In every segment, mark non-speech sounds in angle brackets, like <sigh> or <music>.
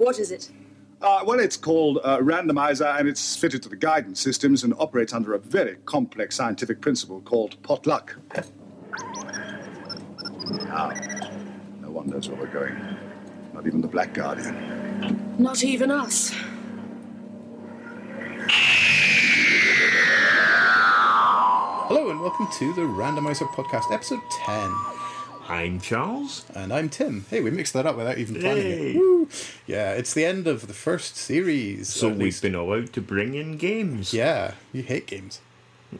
What is it? Uh, well, it's called uh, randomizer, and it's fitted to the guidance systems and operates under a very complex scientific principle called potluck. Now, no one knows where we're going. Not even the Black Guardian. Not even us. Hello and welcome to the Randomizer Podcast, episode 10. I'm Charles. And I'm Tim. Hey, we mixed that up without even planning Hey. it. Woo. Yeah, it's the end of the first series. So we've least- been allowed to bring in games. Yeah, you hate games.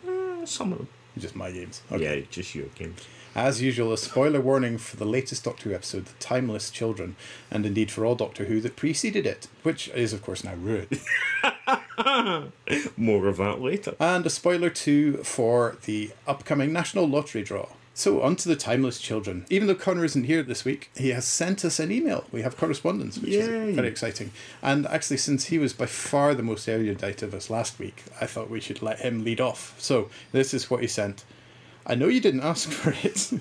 Uh, some of them. Just my games. Okay. Yeah, just your games. As usual, a spoiler warning for the latest Doctor Who episode, The Timeless Children, and indeed for all Doctor Who that preceded it, which is, of course, now ruined. <laughs> <laughs> More of that later. and a spoiler too for the upcoming National Lottery draw. So, on to the Timeless Children. Even though Connor isn't here this week, he has sent us an email. We have correspondence, which Yay. is very exciting. And actually, since he was by far the most erudite of us last week, I thought we should let him lead off. So, this is what he sent. I know you didn't ask <laughs> for it,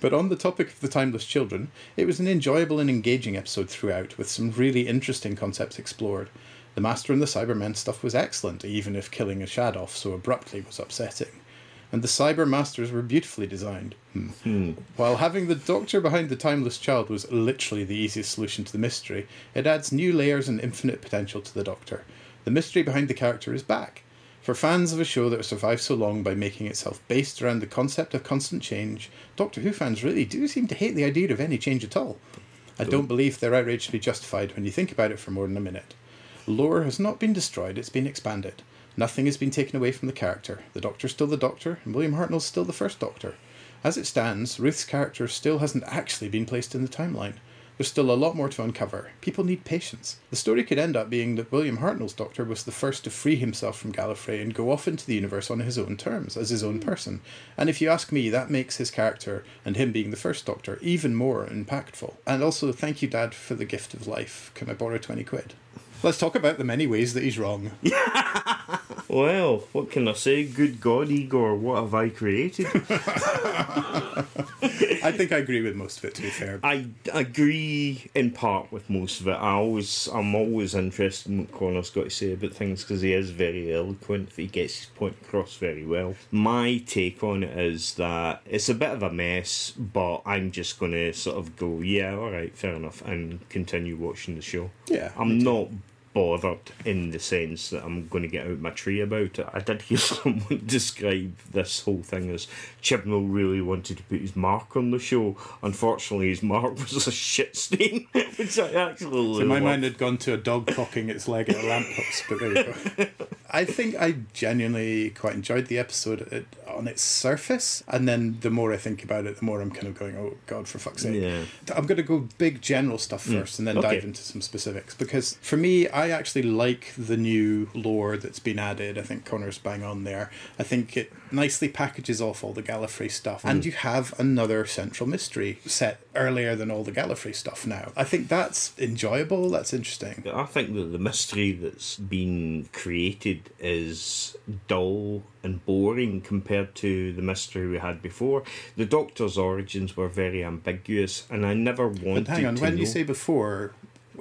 but on the topic of the Timeless Children, it was an enjoyable and engaging episode throughout, with some really interesting concepts explored. The Master and the Cybermen stuff was excellent, even if killing Ashad off so abruptly was upsetting. And the Cyber Masters were beautifully designed. Hmm. While having the Doctor behind the Timeless Child was literally the easiest solution to the mystery, it adds new layers and infinite potential to the Doctor. The mystery behind the character is back. For fans of a show that has survived so long by making itself based around the concept of constant change, Doctor Who fans really do seem to hate the idea of any change at all. I don't believe their outrage to be justified when you think about it for more than a minute. Lore has not been destroyed, it's been expanded. Nothing has been taken away from the character. The Doctor's still the Doctor, and William Hartnell's still the first Doctor. As it stands, Ruth's character still hasn't actually been placed in the timeline. There's still a lot more to uncover. People need patience. The story could end up being that William Hartnell's Doctor was the first to free himself from Gallifrey and go off into the universe on his own terms, as his own person. And if you ask me, that makes his character, and him being the first Doctor, even more impactful. And also, thank you, Dad, for the gift of life. Can I borrow 20 quid? Let's talk about the many ways that he's wrong. <laughs> Well, what can I say? Good God, Igor, what have I created? <laughs> I think I agree with most of it, to be fair. I agree in part with most of it. I always, I'm always interested in what Connor's got to say about things because he is very eloquent. He gets his point across very well. My take on it is that it's a bit of a mess, but I'm just going to sort of go, yeah, all right, fair enough, and continue watching the show. Yeah, I'm not bothered in the sense that I'm going to get out my tree about it. I did hear <laughs> someone describe this whole thing as Chibnall really wanted to put his mark on the show. Unfortunately, his mark <laughs> was a shit stain, <laughs> which I actually In my mind, had gone to a dog cocking its leg at a lamppost, but there you go. I think I genuinely quite enjoyed the episode on its surface, and then the more I think about it, the more I'm kind of going, "Oh God, for fuck's sake!" Yeah. I'm going to go big general stuff mm. first, and then Okay. dive into some specifics because for me, I actually like the new lore that's been added. I think Connor's bang on there. I think it nicely packages off all the Gallifrey stuff, and hmm. you have another central mystery set earlier than all the Gallifrey stuff now. I think that's enjoyable. That's interesting. I think that the mystery that's been created is dull and boring compared to the mystery we had before. The Doctor's origins were very ambiguous, and I never wanted But hang on, when know. you say before,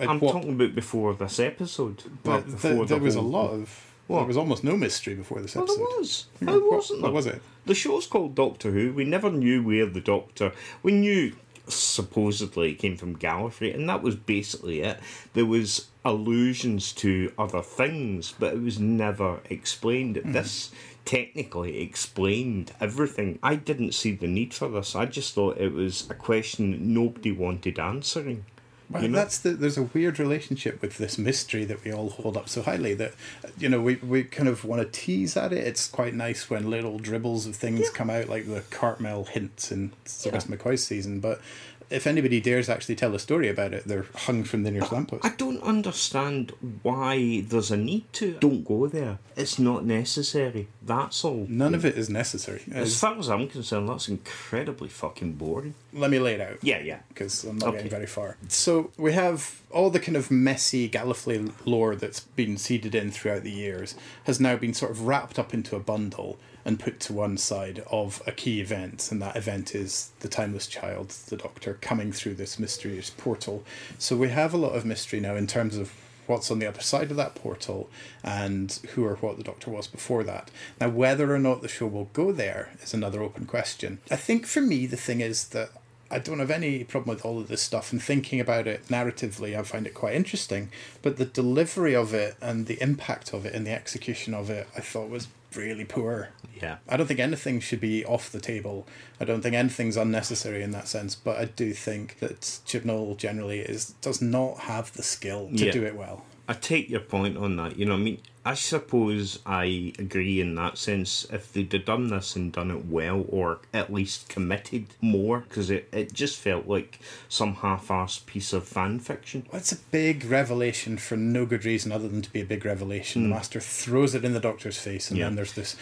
I'm what- talking about before this episode. but Well, th- before there the was a lot of. There What? was almost no mystery before this Well, episode. there was. Hang How on, what- wasn't what there? was it? The show's called Doctor Who. We never knew where the Doctor. We knew supposedly it came from Gallifrey, and that was basically it. There was allusions to other things, but it was never explained. Hmm. This technically explained everything. I didn't see the need for this. I just thought it was a question that nobody wanted answering. Well, you know? that's the, there's a weird relationship with this mystery that we all hold up so highly that you know we, we kind of want to tease at it. It's quite nice when little dribbles of things come out like the Cartmel hints in Sylvester McCoy's season, but if anybody dares actually tell a story about it, they're hung from the nearest lamppost. I don't understand why there's a need to. Don't go there. It's not necessary. That's all. None of it is necessary. As As- far as I'm concerned, that's incredibly fucking boring. let me lay it out. Yeah, yeah. because I'm not Okay. getting very far. So we have all the kind of messy Gallifrey lore that's been seeded in throughout the years has now been sort of wrapped up into a bundle, and put to one side of a key event, and that event is the Timeless Child, the Doctor, coming through this mysterious portal. So we have a lot of mystery now in terms of what's on the other side of that portal and who or what the Doctor was before that. Now, whether or not the show will go there is another open question. I think for me, the thing is that I don't have any problem with all of this stuff and thinking about it narratively, I find it quite interesting. But the delivery of it and the impact of it and the execution of it, I thought was really poor. Yeah. I don't think anything should be off the table. I don't think anything's unnecessary in that sense. But I do think that Chip Chibnall generally is does not have the skill to Yeah. do it well. I take your point on that. You know, I mean, I suppose I agree in that sense. If they'd have done this and done it well, or at least committed more, because it, it just felt like some half-assed piece of fan fiction. Well, it's a big revelation for no good reason other than to be a big revelation. The Master throws it in the Doctor's face, and Hmm. Yeah. then there's this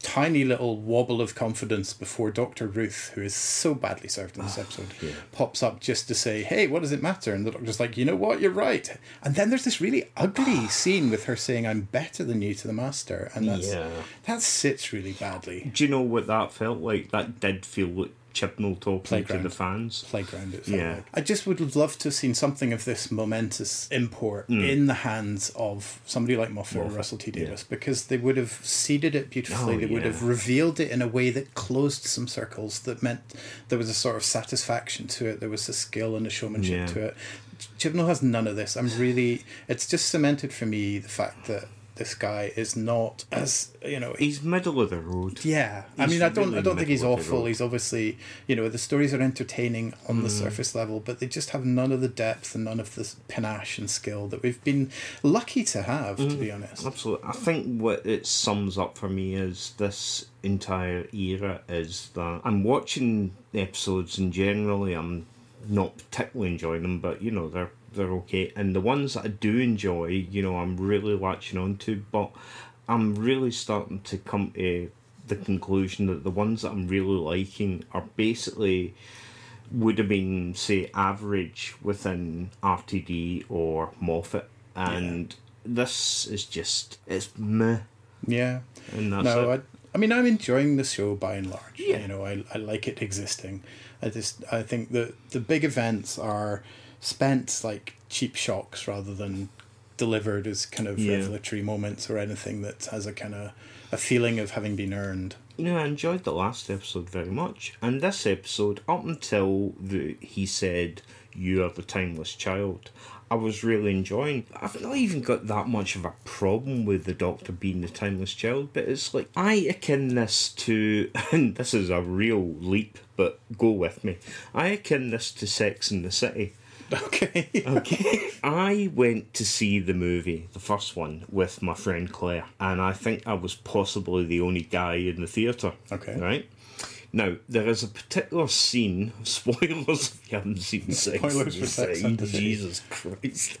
tiny little wobble of confidence before Dr. Ruth, who is so badly served in this episode, yeah. pops up just to say, Hey, what does it matter? And the Doctor's like, You know what? You're right. And then there's this really ugly scene with her saying, I'm better than you to the Master. And that's, Yeah. that sits really badly. Do you know what that felt like? That did feel like Chibnall talking Playground. to the fans. playground. It felt Yeah. like. I just would have loved to have seen something of this momentous import in the hands of somebody like Moffat, or Mm. Russell T yeah. Davis because they would have seeded it beautifully. Oh, they would yeah. have revealed it in a way that closed some circles that meant there was a sort of satisfaction to it. There was a skill and a showmanship Yeah. to it. Chibnall has none of this. I'm really. It's just cemented for me the fact that this guy is not as you know He's middle of the road. yeah, I mean, I don't, really I don't think he's middle of the awful. He's obviously, you know, the stories are entertaining on Mm. the surface level, but they just have none of the depth and none of the panache and skill that we've been lucky to have, to Mm. be honest. Absolutely. I think what it sums up for me is this entire era is that I'm watching the episodes and generally I'm not particularly enjoying them, but you know, they're they're okay. And the ones that I do enjoy, you know, I'm really latching on to, but I'm really starting to come to the conclusion that the ones that I'm really liking are basically would have been say average within RTD or Moffat and this is just it's meh Yeah. and that's no, it. I, I mean, I'm enjoying the show by and large. Yeah. You know, I, I like it existing. I just, I think that the big events are spent like cheap shocks rather than delivered as kind of Yeah. revelatory moments or anything that has a kind of a feeling of having been earned. you know I enjoyed the last episode very much and this episode up until the he said you are the timeless child I was really enjoying. I've not even got that much of a problem with the Doctor being the timeless child, but it's like I akin this to, <laughs> and this is a real leap, but go with me. I akin this to Sex in the City. <laughs> Okay. Okay. I went to see the movie, the first one, with my friend Claire, and I think I was possibly the only guy in the theatre. Okay. Right? Now, there is a particular scene, <laughs> spoilers if you haven't seen <laughs> Sex Spoilers for Sex and the Jesus Christ.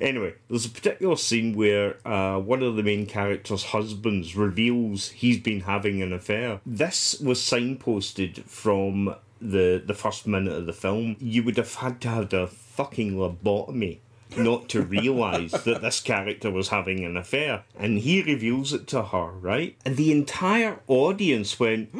anyway, there's a particular scene where uh, one of the main character's husbands reveals he's been having an affair. This was signposted from the the first minute of the film. You would have had to have a fucking lobotomy not to realise that this character was having an affair. And he reveals it to her, right? And the entire audience went <gasps>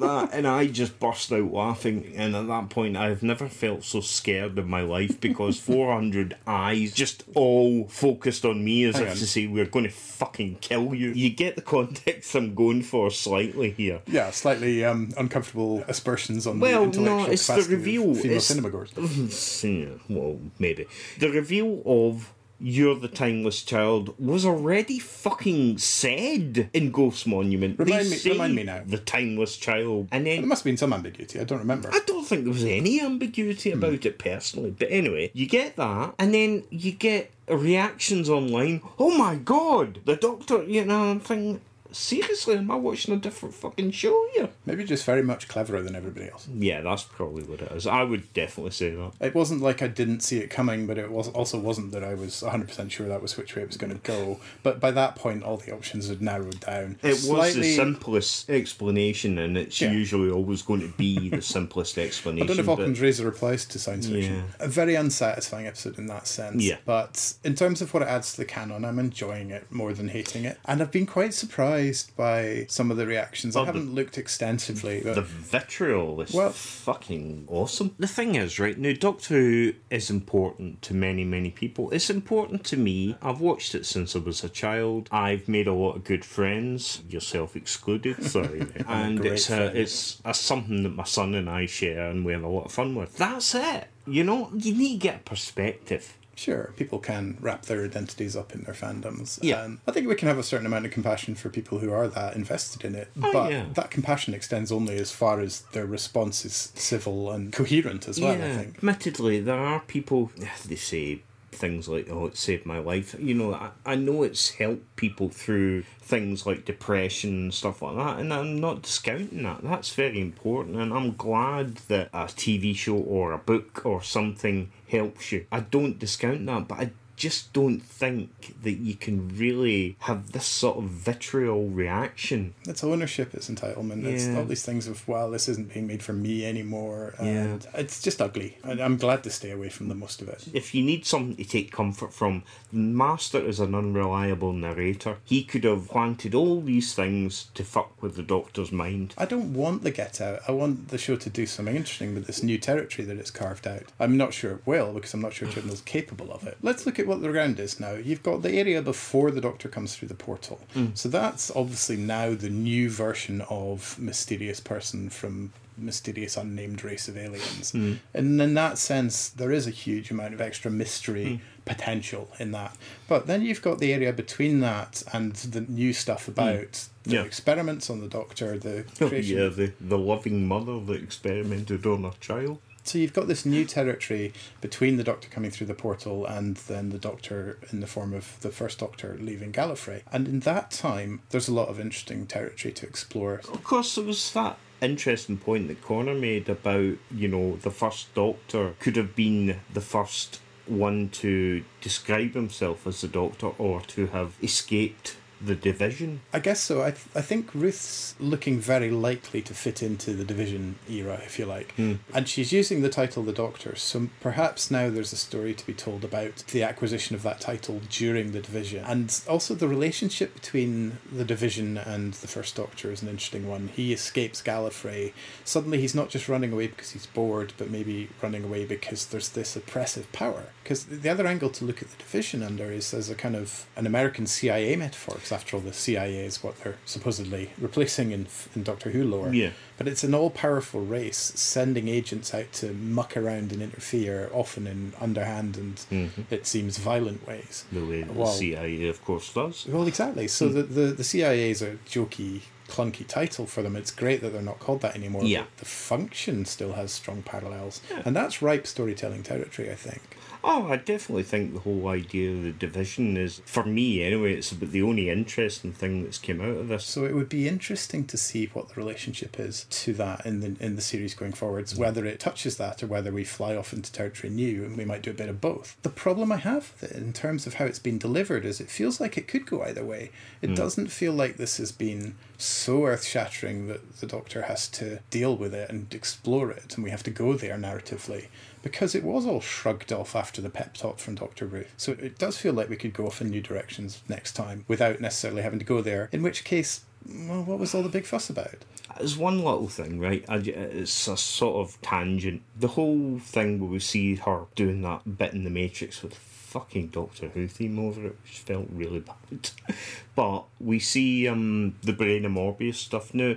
that, and I just burst out laughing. And at that point, I've never felt so scared in my life because <laughs> 400 eyes just all focused on me as Hang if on. to say, We're going to fucking kill you. You get the context I'm going for slightly here. Yeah, slightly um, uncomfortable aspersions on Well, the no, intellectual it's the capacity of female It's-. <laughs> Yeah, well, maybe. The reveal of You're the Timeless Child was already fucking said in Ghost Monument. Remind me- remind me now. The Timeless Child. And then. There must have been some ambiguity. I don't remember. I don't think there was any ambiguity Hmm. about it personally. But anyway, you get that, and then you get reactions online. Oh my god, the doctor, you know, I'm thinking, seriously, am I watching a different fucking show here? Maybe just very much cleverer than everybody else. Yeah, that's probably what it is. I would definitely say that. It wasn't like I didn't see it coming, but it was also wasn't that I was 100% sure that was which way it was going to go. But by that point, all the options had narrowed down. It was the simplest explanation, and it's Yeah. usually always going to be the simplest explanation. <laughs> I don't know if but- Occam's razor applies to science fiction. Yeah. A very unsatisfying episode in that sense. Yeah. But in terms of what it adds to the canon, I'm enjoying it more than hating it. And I've been quite surprised surprised by some of the reactions. I Oh, haven't looked extensively. But The vitriol is Well- fucking awesome. The thing is, right now, Doctor Who is important to many, many people. It's important to me. I've watched it since I was a child. I've made a lot of good friends, yourself excluded. Sorry, <laughs> and it's a, friend. it's a something that my son and I share, and we have a lot of fun with. That's it. You know, you need to get a perspective. Sure, people can wrap their identities up in their fandoms. Yeah. And I think we can have a certain amount of compassion for people who are that invested in it. Oh, but yeah. that compassion extends only as far as their response is civil and coherent as well, I think. Admittedly, there are people, they say things like, oh, it saved my life. You know, I, I know it's helped people through things like depression and stuff like that, and I'm not discounting that. That's very important, and I'm glad that a TV show or a book or something helps you. I don't discount that, but I just don't think that you can really have this sort of vitriol reaction. It's ownership, it's entitlement, it's all these things of, well, this isn't being made for me anymore. And it's just ugly. And I'm glad to stay away from the most of it. if you need something to take comfort from, Master is an unreliable narrator. He could have planted all these things to fuck with the Doctor's mind. I don't want the get out. I want the show to do something interesting with this new territory that it's carved out. I'm not sure it will because I'm not sure Chibnall's capable of it. Let's look at what the ground is now. You've got the area before the Doctor comes through the portal. Hmm. So that's obviously now the new version of mysterious person from mysterious unnamed race of aliens. Hmm. And in that sense, there is a huge amount of extra mystery hmm. potential in that. But then you've got the area between that and the new stuff about the Yeah. experiments on the Doctor, the Oh, creation. yeah, the, the loving mother that experimented on her child. So you've got this new territory between the Doctor coming through the portal and then the Doctor in the form of the first Doctor leaving Gallifrey. And in that time, there's a lot of interesting territory to explore. Of course, there was that interesting point that Connor made about, you know, the first Doctor could have been the first one to describe himself as the Doctor or to have escaped the division. I guess so. I, th- I think Ruth's looking very likely to fit into the division era, if you like. Hmm. And she's using the title The Doctor, so perhaps now there's a story to be told about the acquisition of that title during the division. And also the relationship between the division and the First Doctor is an interesting one. He escapes Gallifrey. Suddenly he's not just running away because he's bored, but maybe running away because there's this oppressive power. Because the other angle to look at the division under is as a kind of an American CIA metaphor, after all, the CIA is what they're supposedly replacing in, in Doctor Who lore. Yeah. But it's an all powerful race sending agents out to muck around and interfere, often in underhand and mm-hmm. it seems violent ways. The way Well- the CIA, of course, does. Well, exactly. So mm. the, the, the CIA is a jokey, clunky title for them. It's great that they're not called that anymore. Yeah. But the function still has strong parallels. And that's ripe storytelling territory, I think. Oh, I definitely think the whole idea of the division is, for me anyway, it's about the only interesting thing that's came out of this. So it would be interesting to see what the relationship is to that in the in the series going forwards, mm. whether it touches that or whether we fly off into territory new, and we might do a bit of both. The problem I have with it in terms of how it's been delivered is it feels like it could go either way. It mm. doesn't feel like this has been so earth shattering that the Doctor has to deal with it and explore it, and we have to go there narratively. Because it was all shrugged off after the pep talk from Dr. Ruth. So it does feel like we could go off in new directions next time without necessarily having to go there. In which case, well, what was all the big fuss about? There's one little thing, right? It's a sort of tangent. The whole thing where we see her doing that bit in the Matrix with fucking Doctor Who theme over it, which felt really bad. <laughs> but we see um, the Brain of Morbius stuff now.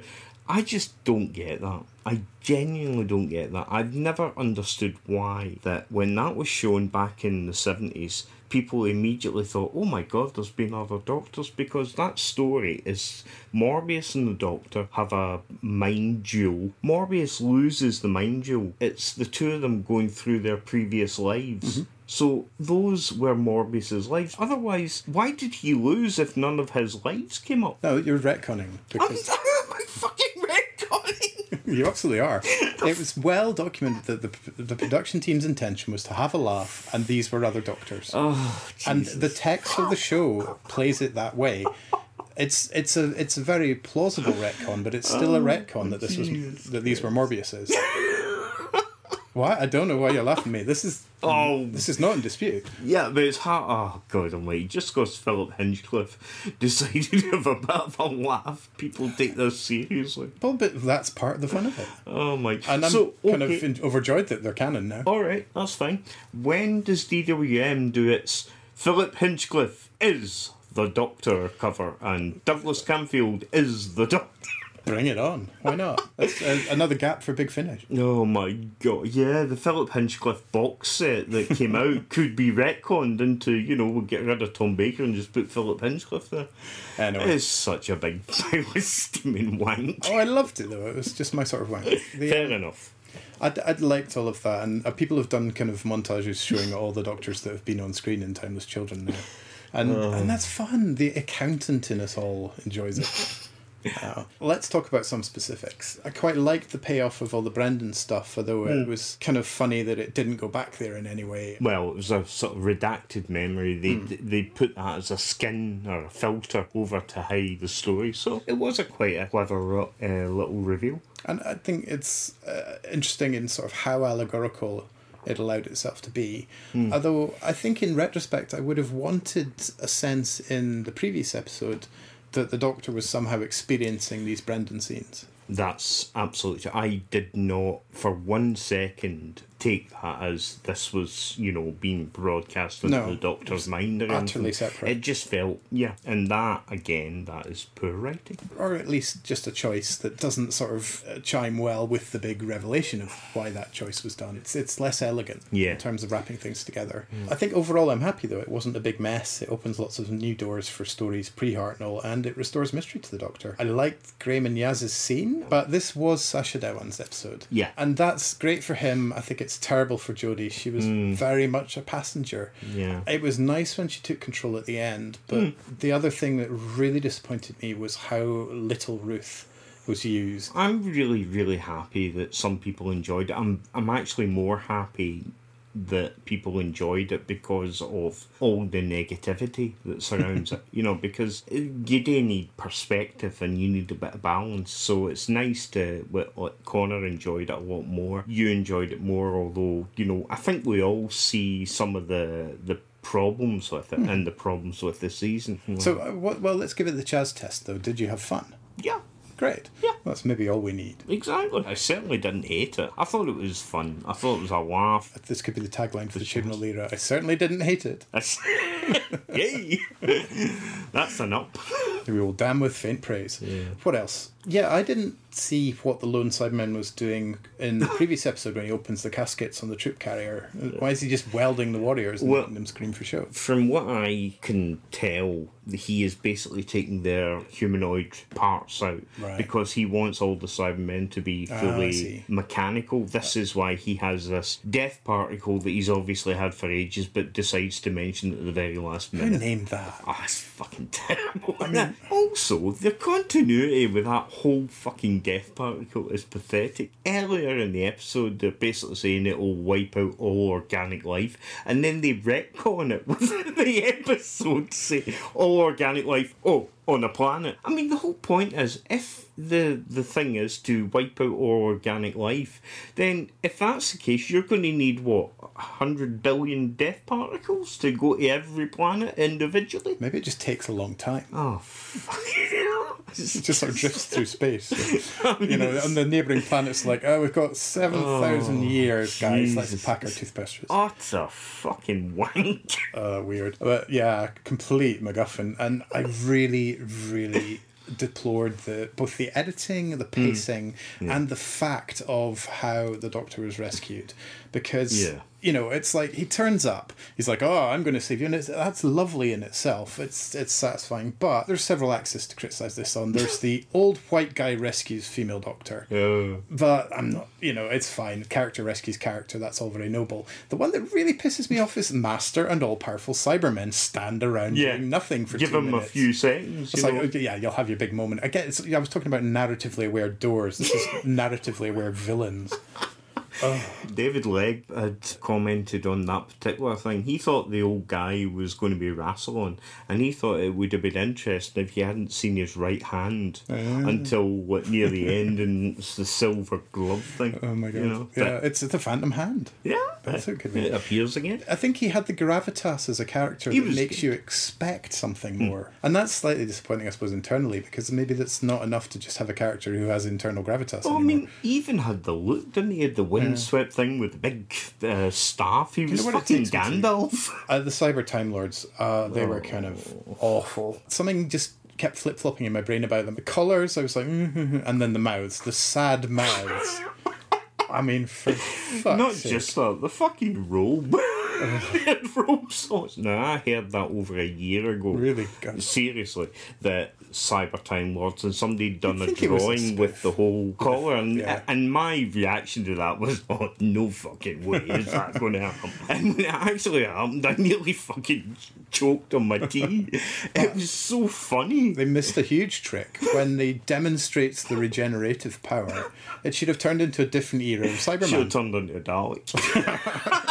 I just don't get that. I genuinely don't get that. I've never understood why that when that was shown back in the 70s, people immediately thought, oh my god, there's been other doctors, because that story is Morbius and the Doctor have a mind duel. Morbius loses the mind duel. It's the two of them going through their previous lives. Mm-hmm. So those were Morbius's lives. Otherwise, why did he lose if none of his lives came up? No, you're retconning. I'm, Because <laughs> I'm fucking retconning. You absolutely are. <laughs> It was well documented that the, the production team's intention was to have a laugh, and these were other doctors. Oh, and the text of the show plays it that way. It's it's a it's a very plausible retcon, but it's still a oh, retcon that this was that these were Morbius's. <laughs> What? I don't know why you're laughing at me. This is <laughs> Oh, this is not in dispute. yeah, but it's hard. Oh, God almighty. Just because Philip Hinchcliffe <laughs> decided to have a bit of a laugh, people take this seriously. Well, but that's part of the fun of it. Oh, my. And I'm so, kind okay. of in- overjoyed that they're canon now. Alright, that's fine. When does DWM do its Philip Hinchcliffe is the Doctor cover and Douglas Camfield is the Doctor? Bring it on. Why not? That's uh, another gap for a Big Finish. Oh my god, yeah, the Philip Hinchcliffe box set that came <laughs> out could be retconned into, you know, we'll get rid of Tom Baker and just put Philip Hinchcliffe there. Anyway. It's such a big pile of steaming wank. Oh, I loved it though. It was just my sort of wank. <laughs> The, Fair enough. I'd, I'd liked all of that, and uh, people have done kind of montages showing all the doctors that have been on screen in Timeless Children now, and and that's fun. The accountant in us all enjoys it. Uh, let's talk about some specifics. I quite liked the payoff of all the Brendan stuff, although it was kind of funny that it didn't go back there in any way. Well, it was a sort of redacted memory. They Hmm. they put that as a skin or a filter over to hide the story, so it was a quite a clever uh, little reveal. And I think it's uh, interesting in sort of how allegorical it allowed itself to be. Although I think in retrospect, I would have wanted a sense in the previous episode that the Doctor was somehow experiencing these Brendan scenes. That's absolutely. I did not for one second take that as this was, you know, being broadcast into No, the Doctor's mind utterly separate. It just felt, yeah, and that again, that is poor writing. Or at least just a choice that doesn't sort of uh, chime well with the big revelation of why that choice was done. It's it's less elegant Yeah. in terms of wrapping things together. I think overall I'm happy though. It wasn't a big mess. It opens lots of new doors for stories pre Hartnell and it restores mystery to the Doctor. I liked Graham and Yaz's scene, but this was Sacha Dhawan's episode. Yeah. And that's great for him. I think it's terrible for Jodie. She was hmm. very much a passenger. Yeah. It was nice when she took control at the end, but hmm. the other thing that really disappointed me was how little Ruth was used. I'm really, really happy that some people enjoyed it. I'm, I'm actually more happy that people enjoyed it because of all the negativity that surrounds it. You know, because you do need perspective and you need a bit of balance. So it's nice to, what like Connor enjoyed it a lot more. You enjoyed it more, although, you know, I think we all see some of the, the problems with it and the problems with the season. So, uh, what, well, let's give it the Chaz test, though. Did you have fun? yeah. Great. Yeah. That's maybe all we need. Exactly. I certainly didn't hate it. I thought it was fun. I thought it was a laugh. This could be the tagline for the Chibnall era. I certainly didn't hate it. That's <laughs> Yay! <laughs> That's an up. We will damn with faint praise. What else? Yeah, I didn't see what the Lone Cyberman was doing in the previous episode when he opens the caskets on the troop carrier. Why is he just welding the warriors and Well- making them scream for show? From what I can tell, he is basically taking their humanoid parts out Right. because he wants all the Cybermen to be Ah, fully see. mechanical. This is why he has this death particle that he's obviously had for ages, but decides to mention at the very last minute. Who named that? Oh, it's fucking <laughs> terrible. I mean, also, the continuity with that whole fucking death particle is pathetic. Earlier in the episode, they're basically saying it will wipe out all organic life, and then they retcon it <laughs> within the episode, say all organic life. Oh, on a planet. I mean, the whole point is if the the thing is to wipe out all organic life, then if that's the case, you're going to need what a hundred billion death particles to go to every planet individually. Maybe it just takes a long time. Oh, fuck. <laughs> It just sort of drifts through space. you know, <laughs> on the neighbouring planets, like, oh, we've got 7,000 years, guys. Let's pack our toothbrushes. a fucking wank. uh, weird. But yeah, complete MacGuffin. And I really, really deplored the both the editing, Hmm. the pacing, and the fact of how the Doctor was rescued. Because Yeah. you know, it's like he turns up. He's like, "Oh, I'm going to save you," and it's, that's lovely in itself. It's it's satisfying. But there's several axes to criticize this on. There's the <laughs> old white guy rescues female Doctor. Uh, But I'm not, you know, it's fine. Character rescues character, that's all very noble. The one that really pisses me off is Master and all powerful Cybermen stand around Yeah. doing nothing for give two him a few seconds. It's like, okay, yeah, you'll have your big moment. Again, it's, I was talking about narratively aware doors. This is <laughs> narratively aware villains. Oh, David Legg had commented on that particular thing. He thought the old guy was going to be Rassilon, and he thought it would have been interesting if he hadn't seen his right hand ah. until what, near the end, and it's the silver glove thing. Oh my god! You know, yeah, but- it's the Phantom Hand. yeah, That's it, it could be. it appears again. I think he had the gravitas as a character He that was makes you expect something hmm. more, and that's slightly disappointing, I suppose, internally because maybe that's not enough to just have a character who has internal gravitas. Well, I mean, he even had the look, didn't he? He had the windswept thing with the big uh, staff. He was know fucking takes me to? Gandalf. Uh, the Cyber Time Lords, uh, they were kind of awful. Something just kept flip flopping in my brain about them. The colours, I was like, mm and then the mouths, the sad mouths. <laughs> I mean, for fuck's Not sake. just that, the fucking robe. <laughs> <laughs> robe sauce. No, I heard that over a year ago. Really? God. Seriously, that Cyber Time Lords and somebody done a think it was a drawing with the whole collar, and yeah. and my reaction to that was, oh, no fucking way is that <laughs> going to happen. And when it actually happened, I nearly fucking choked on my tea. <laughs> it was so funny. They missed a huge trick when they demonstrates the regenerative power. It should have turned into a different era of Cyberman. Should have turned into a Dalek.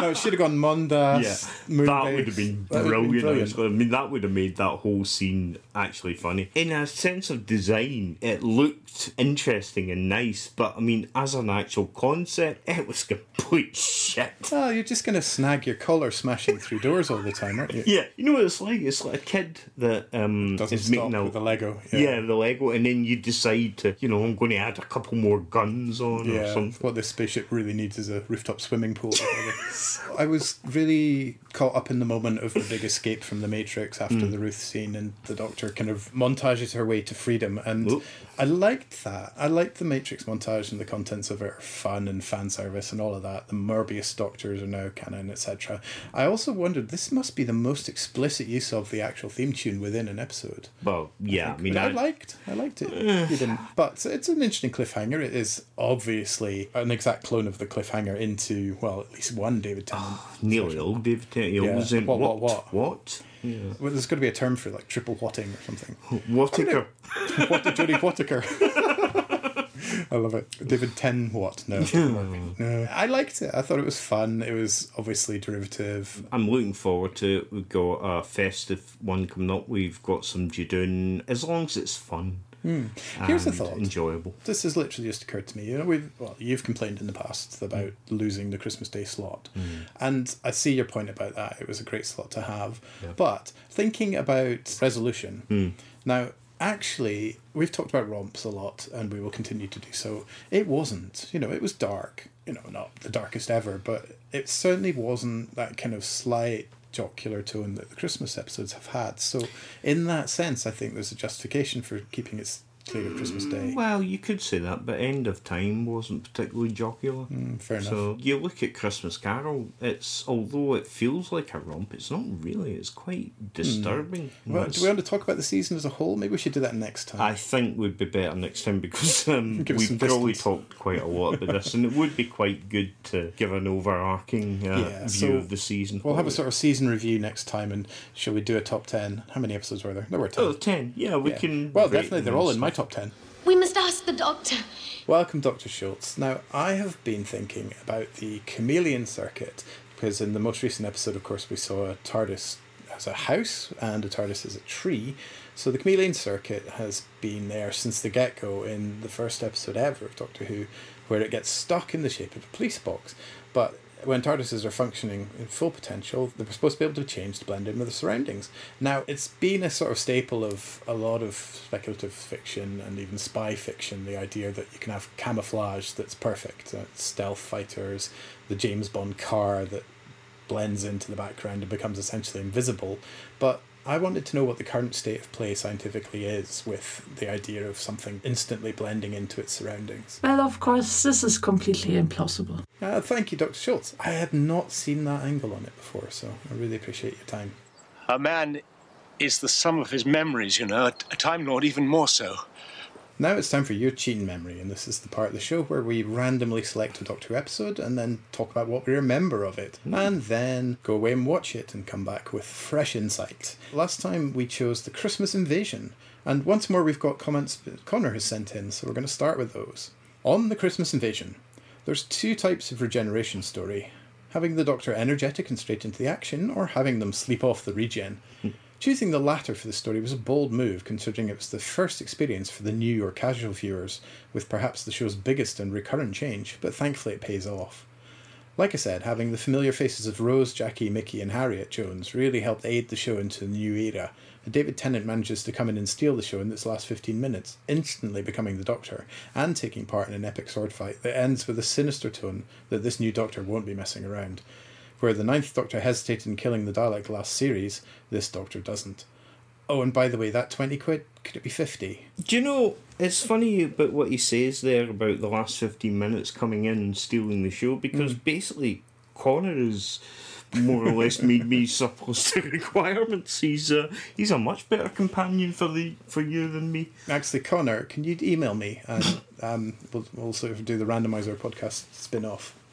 No, it should have gone Mondas. Yeah, Moonbase. that would have been That brilliant. been actually. I mean, that would have made that whole scene actually funny. In a sense of design, it looked interesting and nice, but I mean, as an actual concept, it was complete <laughs> shit. Oh, you're just going to snag your collar smashing through doors all the time, aren't you? Yeah, you know what it's like? It's like a kid that um, Doesn't is stop making a with the Lego. yeah. the Lego, and then you decide to, you know, I'm going to add a couple more guns on or Yeah, something. what this spaceship really needs is a rooftop swimming pool. <laughs> I was really caught up in the moment of the big escape from the Matrix after Hmm. the Ruth scene, and the Doctor kind of montages her way to freedom. And Oop. I liked that. I liked the Matrix montage and the contents of it are fun and fan service and all of that. The Morbius Doctors are now canon, etc. I also wondered this must be the most explicit use of the actual theme tune within an episode. Well, yeah, I mean, I, I, liked, I liked it. Eh. you didn't, but it's an interesting cliffhanger. It is obviously an exact clone of the cliffhanger into well, at least one David Tennant. Ah, nearly all David Tennant. Yeah. What, what? what, What? What? Well, there's got to be a term for like triple whatting or something. Whittaker. <laughs> what Jodie? <laughs> I love it. David Ten what? No. <laughs> no. I liked it. I thought it was fun. It was obviously derivative. I'm looking forward to it. We've got a festive one coming up. We've got some Judoon. As long as it's fun. Hmm. Here's a thought. Enjoyable. This has literally just occurred to me. You know, we've well, you've complained in the past about losing the Christmas Day slot, and I see your point about that. It was a great slot to have, but thinking about resolution now. Actually, we've talked about romps a lot, and we will continue to do so. It wasn't, you know, it was dark. You know, not the darkest ever, but it certainly wasn't that kind of slight jocular tone that the Christmas episodes have had. So, in that sense, I think there's a justification for keeping it clear of Christmas Day. Well, you could say that, but End of Time wasn't particularly jocular. Mm, fair enough. So you look at Christmas Carol. It's although it feels like a romp, it's not really. It's quite disturbing. Hmm. Well, do we want to talk about the season as a whole? Maybe we should do that next time. I think would be better next time because <laughs> um, Give us some we've probably talked quite a lot about this, and it would be quite good to give an overarching uh, Yeah, view so of the season. we'll have a sort of season review next time, and shall we do a top ten? How many episodes were there? There were ten. Oh, 10. Yeah, we Yeah. can. Well, definitely, they're all in my. Top ten. We must ask the doctor. Welcome, Dr. Schultz. Now, I have been thinking about the chameleon circuit because in the most recent episode, of course, we saw a TARDIS as a house and a TARDIS as a tree. So the chameleon circuit has been there since the get go in the first episode ever of Doctor Who, where it gets stuck in the shape of a police box. But when TARDISes are functioning in full potential, they're supposed to be able to change to blend in with the surroundings. Now, it's been a sort of staple of a lot of speculative fiction and even spy fiction, the idea that you can have camouflage that's perfect. Uh, stealth fighters, the James Bond car that blends into the background and becomes essentially invisible. But I wanted to know what the current state of play scientifically is with the idea of something instantly blending into its surroundings. Well, of course, this is completely implausible. Uh, thank you, Dr. Schultz. I had not seen that angle on it before, so I really appreciate your time. A man is the sum of his memories, you know, a, a Time Lord even more so. Now it's time for your cheating memory, and this is the part of the show where we randomly select a Doctor Who episode and then talk about what we remember of it, hmm. and then go away and watch it and come back with fresh insight. Last time we chose the Christmas Invasion, and once more we've got comments that Connor has sent in, so we're going to start with those. On the Christmas Invasion, There's two types of regeneration story having the Doctor energetic and straight into the action, or having them sleep off the regen. Hmm. Choosing the latter for the story was a bold move, considering it was the first experience for the new or casual viewers, with perhaps the show's biggest and recurrent change, but thankfully it pays off. Like I said, having the familiar faces of Rose, Jackie, Mickey, and Harriet Jones really helped aid the show into the new era. And David Tennant manages to come in and steal the show in its last 15 minutes, instantly becoming the Doctor, and taking part in an epic sword fight that ends with a sinister tone that this new Doctor won't be messing around. Where the Ninth Doctor hesitated in killing the Dalek last series, this Doctor doesn't. Oh, and by the way, that 20 quid, could it be 50? Do you know, it's funny about what he says there about the last 15 minutes coming in and stealing the show because basically Connor is more or less made me surplus <laughs> to requirements. He's a, he's a much better companion for the for you than me. Actually, Connor, can you email me and <laughs> um, we'll, we'll sort of do the randomizer podcast spin off? <laughs>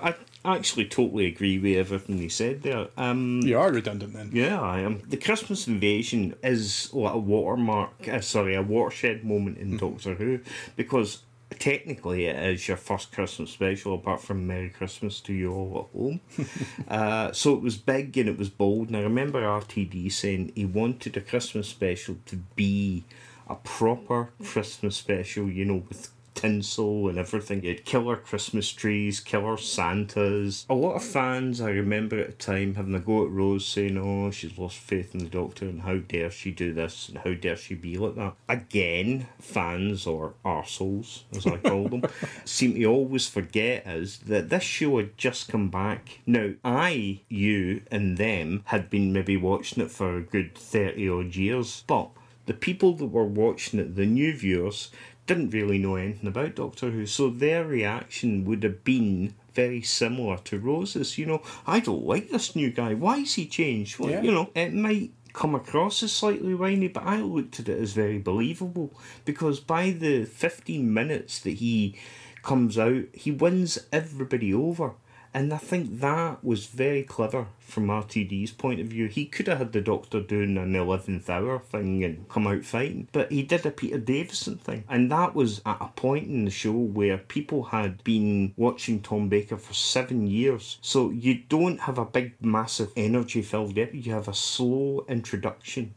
I actually totally agree with everything he said there. Um, You are redundant then. Yeah, I am. The Christmas invasion is like a watermark, uh, sorry, a watershed moment in Doctor Who because technically it is your first Christmas special apart from Merry Christmas to you all at home. <laughs> uh, so it was big and it was bold. And I remember RTD saying he wanted a Christmas special to be a proper Christmas special, you know, with tinsel and everything. You had killer Christmas trees, killer Santas. A lot of fans, I remember at the time, having a go at Rose saying, oh, she's lost faith in the Doctor and how dare she do this and how dare she be like that. Again, fans, or arseholes, as I call them, <laughs> seem to always forget is that this show had just come back. Now, I, you, and them had been maybe watching it for a good 30 odd years, but the people that were watching it, the new viewers, didn't really know anything about Doctor Who, so their reaction would have been very similar to Rose's. You know, I don't like this new guy. Why is he changed? Well, Yeah. You know, it might come across as slightly whiny, but I looked at it as very believable because by the 15 minutes that he comes out, he wins everybody over. And I think that was very clever from RTD's point of view. He could have had the Doctor doing an 11th hour thing and come out fighting, but he did a Peter Davison thing. And that was at a point in the show where people had been watching Tom Baker for seven years. So you don't have a big, massive, energy filled episode, you have a slow introduction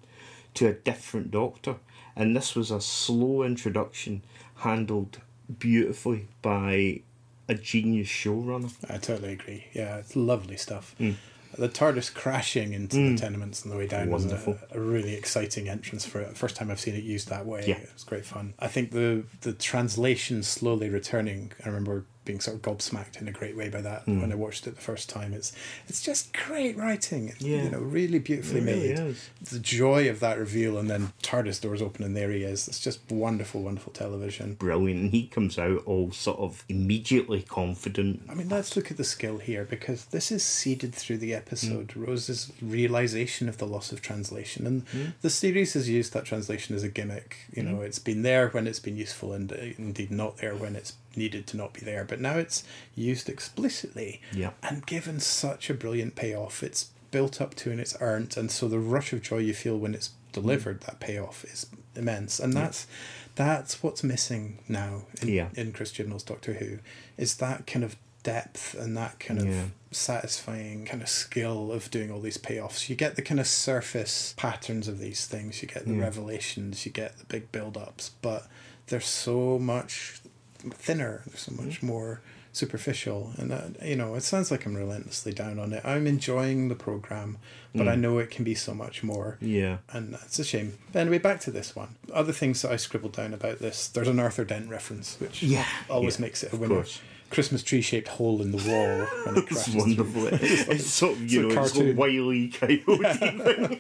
to a different Doctor. And this was a slow introduction handled beautifully by a genius showrunner. I totally agree. Yeah, it's lovely stuff. Mm. The TARDIS crashing into the mm. tenements on the way down Wonderful. was a, a really exciting entrance for it. First time I've seen it used that way. Yeah. It was great fun. I think the the translation slowly returning. I remember being sort of gobsmacked in a great way by that mm. when I watched it the first time. It's it's just great writing. It's, Yeah. You know, really beautifully It really made. is. The joy of that reveal and then TARDIS doors open and there he is. It's just wonderful, wonderful television. Brilliant. And he comes out all sort of immediately confident. I mean, let's look at the skill here because this is seeded through the episode. Mm. Rose's realization of the loss of translation, and mm. the series has used that translation as a gimmick. You know, it's been there when it's been useful, and uh, indeed not there when it's needed to not be there. But now it's used explicitly Yeah. and given such a brilliant payoff. It's built up to and it's earned, and so the rush of joy you feel when it's delivered, that payoff is immense, and that's that's what's missing now in, Yeah. in Chris Chibnall's Doctor Who, is that kind of depth and that kind Yeah. of satisfying kind of skill of doing all these payoffs. You get the kind of surface patterns of these things, you get the Yeah. revelations, you get the big build ups, but they're so much thinner, they're so much more superficial. And, uh, you know, it sounds like I'm relentlessly down on it. I'm enjoying the program, but I know it can be so much more. Yeah. And it's a shame. But anyway, back to this one. Other things that I scribbled down about this. There's an Arthur Dent reference, which Yeah, always yeah, makes it a winner. course. Christmas tree shaped hole in the wall when it <laughs> It's wonderful. <laughs> It's sort of, you It's a know, it's a wily coyote. through.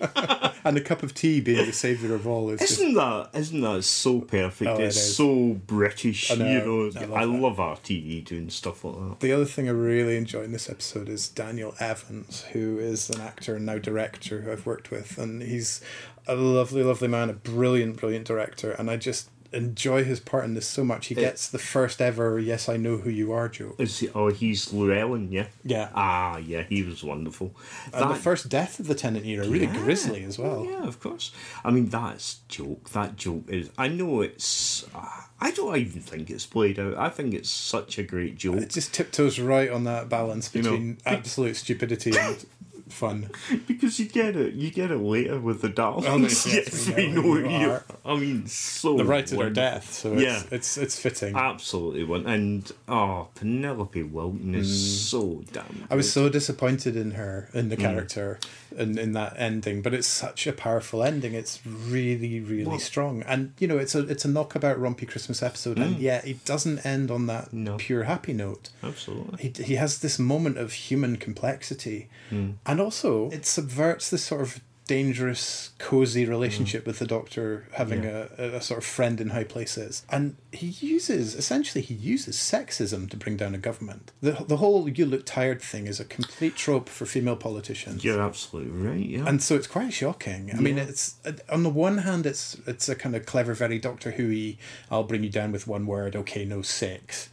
<laughs> And the cup of tea being the saviour of all is isn't that isn't that so perfect? Oh, it it's so British. I know, you know, I I love love, that. RTD doing stuff like that. The other thing I really enjoy in this episode is Daniel Evans, who is an actor and now director who I've worked with, and he's a lovely, lovely man, a brilliant, brilliant director, and I just enjoy his part in this so much. He gets the first ever "Yes, I know who you are" joke, Is he, oh, he's Llewellyn, yeah. Yeah. Ah, yeah, he was wonderful. and the first death of the Tennant era, really Yeah. grisly as well. Yeah, of course. I mean, that's joke. That joke is. I know it's. Uh, I don't even think it's played out. I think it's such a great joke. It just tiptoes right on that balance You know, between absolute stupidity and fun. <laughs> Because you get it, you get it later with the Daleks. Oh, yes, <laughs> yes, we we know you you. are. I mean, so The right to their death, so it's, Yeah. it's it's fitting. Absolutely one. And oh, Penelope Wilton is so damn. Mm. I was good. so disappointed in her, in Mm. the character, in, in that ending. But it's such a powerful ending. It's really, really Well- strong. And you know, it's a it's a knockabout rompy Christmas episode, and yet it doesn't end on that Mm. No. pure happy note. absolutely. He he has this moment of human complexity, Mm. and also it subverts this sort of dangerous, cozy relationship with the Doctor having Mm. Yeah. a, a sort of friend in high places. And he uses, essentially, he uses sexism to bring down a government. The, the whole you look tired thing is a complete trope for female politicians. You're absolutely right. Yeah. And so it's quite shocking. I mean, it's on the one hand, it's it's a kind of clever, very Doctor Who. I'll bring you down with one word. Okay, no sex,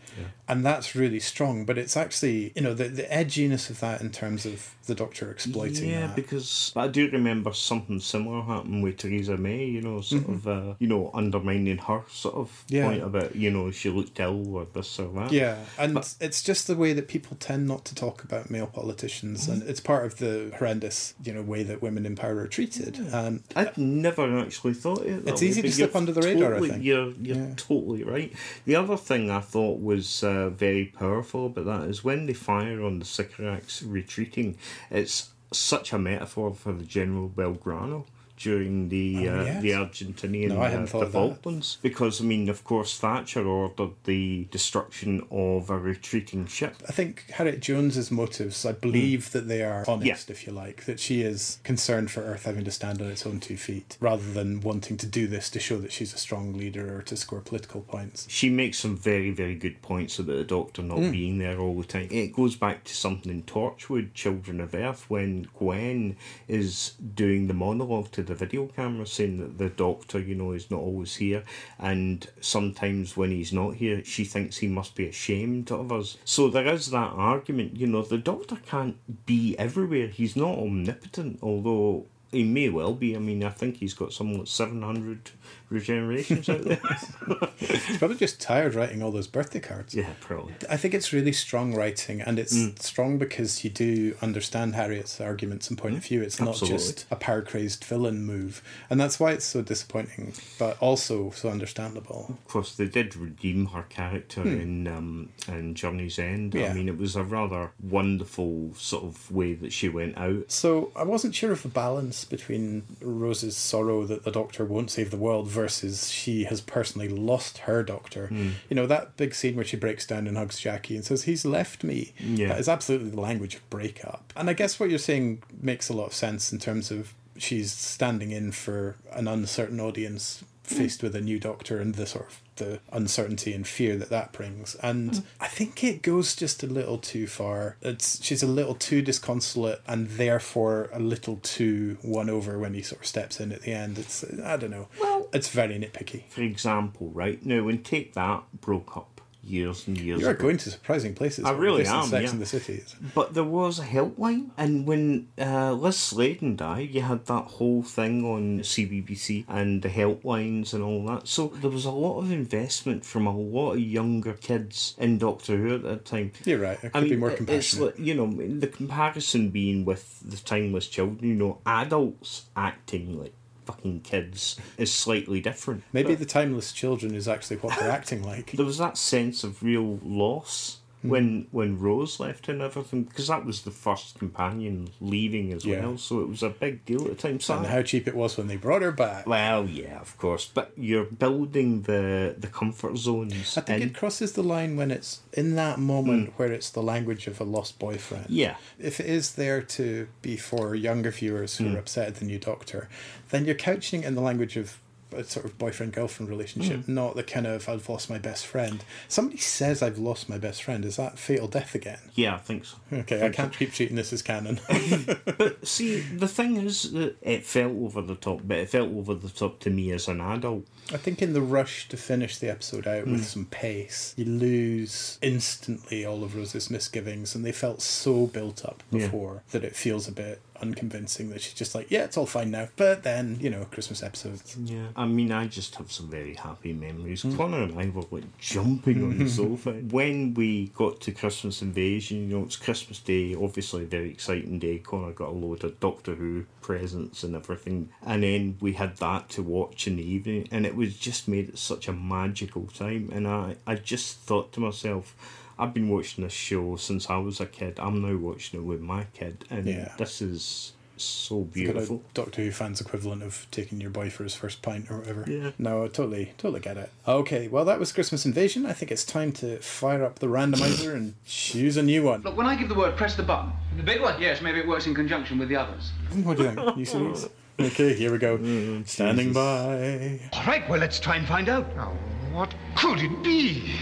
and that's really strong. But it's actually, you know, the the edginess of that in terms of the Doctor exploiting yeah, that. because I do remember something similar happened with Theresa May. You know, sort of, uh, you know, undermining her sort of Mm-hmm. Yeah. point about you know she looked ill or this or that. Yeah, and But- it's just the way that people tend not to talk about male politicians, and Mm-hmm. it's part of the horrendous, you know, way that women in power are treated. And I'd never actually thought it. that It's way, easy to slip under the radar, I think. You're you're Yeah. totally right. The other thing I thought was uh, very powerful about that is when they fire on the Sycorax retreating, it's such a metaphor for the General Belgrano during the Oh, uh, yes. the Argentinian No, uh, the that. Falklands because I mean of course Thatcher ordered the destruction of a retreating ship. I think Harriet Jones's motives, I believe that they are honest, if you like, that she is concerned for Earth having to stand on its own two feet, rather than wanting to do this to show that she's a strong leader or to score political points. She makes some very, very good points about the Doctor not Hmm. being there all the time. It goes back to something in Torchwood, Children of Earth, when Gwen is doing the monologue to the video camera saying that the Doctor, you know, is not always here, and sometimes when he's not here, she thinks he must be ashamed of us. So there is that argument, you know, the Doctor can't be everywhere. He's not omnipotent, although. He may well be. I mean, I think he's got some like, 700 regenerations out there. She's <laughs> probably just tired writing all those birthday cards. yeah, probably. I think it's really strong writing, and it's Mm. strong because you do understand Harriet's arguments and point of view. It's not just a power crazed villain move, and that's why it's so disappointing, but also so understandable. Of course, they did redeem her character in um, in Journey's End. Yeah. I mean, it was a rather wonderful sort of way that she went out. So I wasn't sure of the balance between Rose's sorrow that the Doctor won't save the world versus she has personally lost her Doctor. Hmm. You know that big scene where she breaks down and hugs Jackie and says he's left me. Yeah. that is absolutely the language of breakup. And I guess what you're saying makes a lot of sense in terms of she's standing in for an uncertain audience faced with a new Doctor and the sort of the uncertainty and fear that that brings. And mm. I think it goes just a little too far. It's she's a little too disconsolate and therefore a little too won over when he sort of steps in at the end. It's I don't know. Well- it's very nitpicky. For example, right now when Take That broke up years and years You're ago. going to surprising places. I really am, Sex yeah. in the Cities. But there was a helpline, and when uh, Liz Sladen died, you had that whole thing on CBBC and the helplines and all that. So there was a lot of investment from a lot of younger kids in Doctor Who at that time. You're right. It could I mean, be more it- it's compassionate. like, you know, the comparison being with the timeless children, you know, adults acting like fucking kids is slightly different. Maybe But the timeless children is actually what they're acting like. <laughs> there was that sense of real loss Hmm. when when Rose left and everything because that was the first companion leaving as Yeah. well, so it was a big deal at the time. So And how cheap it was when they brought her back. well, yeah, of course, but you're building the the comfort zones. I think in. it crosses the line when it's in that moment where it's the language of a lost boyfriend. Hmm. yeah, If it is there to be for younger viewers who Hmm. are upset at the new Doctor, then you're couching it in the language of sort of boyfriend girlfriend relationship, Hmm. not the kind of I've lost my best friend. Somebody says I've lost my best friend. Is that fatal death again? yeah, I think so. Okay, I can't keep treating this as canon. <laughs> <laughs> But see, the thing is that it felt over the top, but it felt over the top to me as an adult. I think in the rush to finish the episode out with some pace, you lose instantly all of Rose's misgivings, and they felt so built up Yeah. before that it feels a bit unconvincing that she's just like, yeah, it's all fine now. But then, you know, Christmas episodes. Yeah. I mean, I just have some very happy memories. Hmm. Connor and I were like jumping on the <laughs> sofa. When we got to Christmas Invasion, you know, it's Christmas Day, obviously a very exciting day. Connor got a load of Doctor Who presents and everything. And then we had that to watch in the evening, and it was just made it such a magical time. And I, I just thought to myself, I've been watching this show since I was a kid. I'm now watching it with my kid, and Yeah. this is so Got a beautiful. Doctor Who fans equivalent of taking your boy for his first pint or whatever. Yeah. No, I totally, totally get it. Okay, well that was Christmas Invasion. I think it's time to fire up the randomizer and choose a new one. Look, when I give the word, press the button. The big one? Yes, maybe it works in conjunction with the others. What do you think? You serious? <laughs> Okay, here we go. Mm, Standing Jesus. by. All right, well, let's try and find out. Now, what could it be?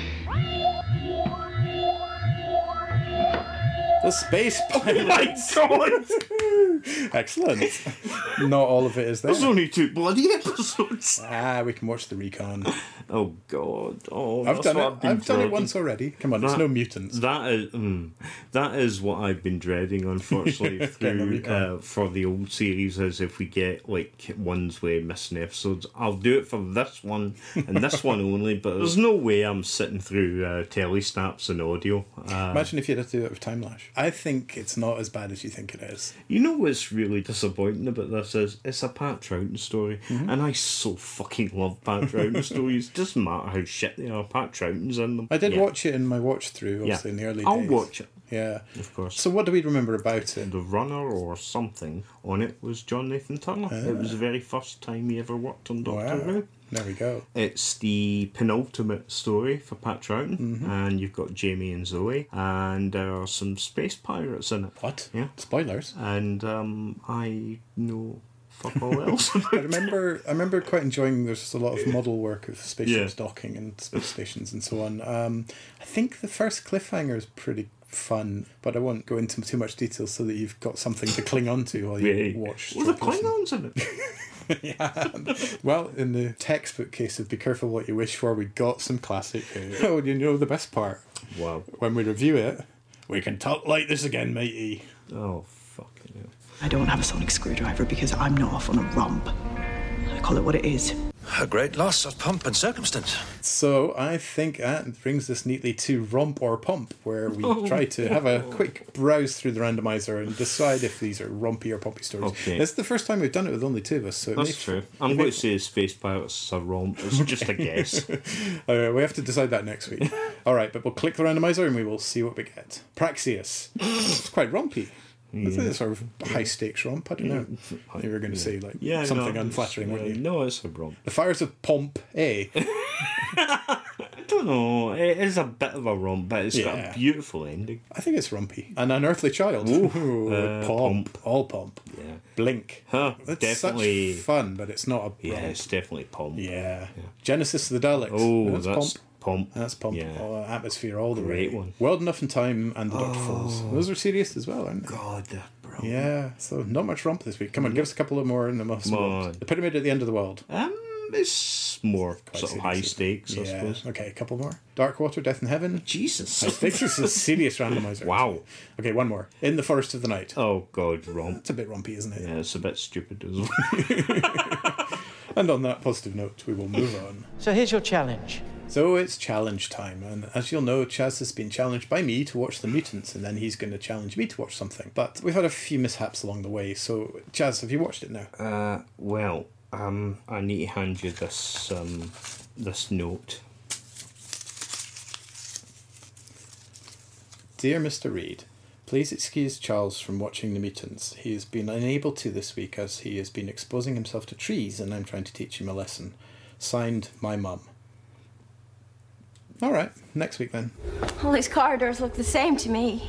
The space <laughs> Oh pilot. my god! Excellent. Not all of it is there. There's only two bloody episodes. Ah, we can watch the recon. Oh god! Oh, I've that's done what it. I've been I've done it once already. Come on, it's no mutants. That is mm, that is what I've been dreading, <laughs> unfortunately, through uh, for the old series. Is if we get like ones with missing episodes, I'll do it for this one and this one <laughs> only. But there's no way I'm sitting through uh, telesnaps and audio. Uh, Imagine if you had to do it with Timelash. I think it's not as bad as you think it is. You know what's really disappointing about this is it's a Pat Troughton story, Mm-hmm. and I so fucking love Pat Troughton <laughs> stories. Doesn't matter how shit they are, Pat Troughton's in them. I did Yeah. watch it in my watch through, Yeah, obviously in the early days. I'll watch it, Yeah. of course. So what do we remember about it? the runner or something on it was John Nathan Turner. It was the very first time he ever worked on Doctor Wow. Who. There we go. It's the penultimate story for Pat Troughton, Mm-hmm. and you've got Jamie and Zoe, and there are some space pirates in it. What? Yeah. Spoilers. And um, I know fuck all else <laughs> I remember I remember quite enjoying there's just a lot of model work of spaceships Yeah. docking and space stations and so on. Um, I think the first cliffhanger is pretty fun, but I won't go into too much detail so that you've got something to cling on to while you watch. Well, the. Klingons in it. <laughs> <laughs> Well, in the textbook case of Be Careful What You Wish For, we got some classic. Uh, <laughs> oh, you know the best part? Wow. When we review it, we can talk like this again, matey. Oh, fucking hell. I don't have a sonic screwdriver because I'm not off on a romp. I call it what it is. A great loss of pomp and circumstance. So I think that brings us neatly to Romp or Pomp, where we oh, try to have a quick browse through the randomizer and decide if these are rompy or pumpy stories. Okay. It's the first time we've done it with only two of us, so it That's may- true. I'm going to say Space Pirates is a romp. It's just a guess. <laughs> We have to decide that next week. All right, but we'll click the randomizer and we will see what we get. Praxeus. <laughs> it's quite rompy. It's a sort of high stakes romp. I don't know. You were going to say like Yeah, something no, unflattering, weren't you? No, it's a romp. The Fires of Pomp, eh? <laughs> I don't know. It is a bit of a romp, but it's got a beautiful ending. I think it's rompy. An unearthly child. Ooh, uh, pomp. All pomp. Yeah. Blink. Huh, It's definitely. such fun, but it's not a Yeah, it's definitely pomp. Yeah. Genesis of the Daleks. Oh, that's, that's, pomp. Pomp. That's pomp. Yeah. Oh, atmosphere all the Great way. one. World Enough and Time and the Doctor Falls. Those are serious as well, aren't they? God, they're brilliant. Yeah. So not much romp this week. Come on, give us a couple of more and then we'll Come on. The Pyramid at the End of the World. Um, it's more Quite sort of high serious. stakes, I suppose. Okay, a couple more. Dark Water, Death in Heaven. Jesus. I think this is a serious randomizer. <laughs> Wow. Okay, one more. In the Forest of the Night. Oh God, romp. It's a bit rompy, isn't it? Yeah, it's a bit stupid as <laughs> well. <laughs> And on that positive note, we will move on. So here's your challenge. So it's challenge time, and as you'll know, Chaz has been challenged by me to watch The Mutants, and then he's going to challenge me to watch something. But we've had a few mishaps along the way, so Chaz, have you watched it now? Uh, well, um, I need to hand you this um, this note. Dear Mr. Reed, please excuse Charles from watching The Mutants. He has been unable to this week as he has been exposing himself to trees, and I'm trying to teach him a lesson. Signed, my mum. All right, next week then. All these corridors look the same to me.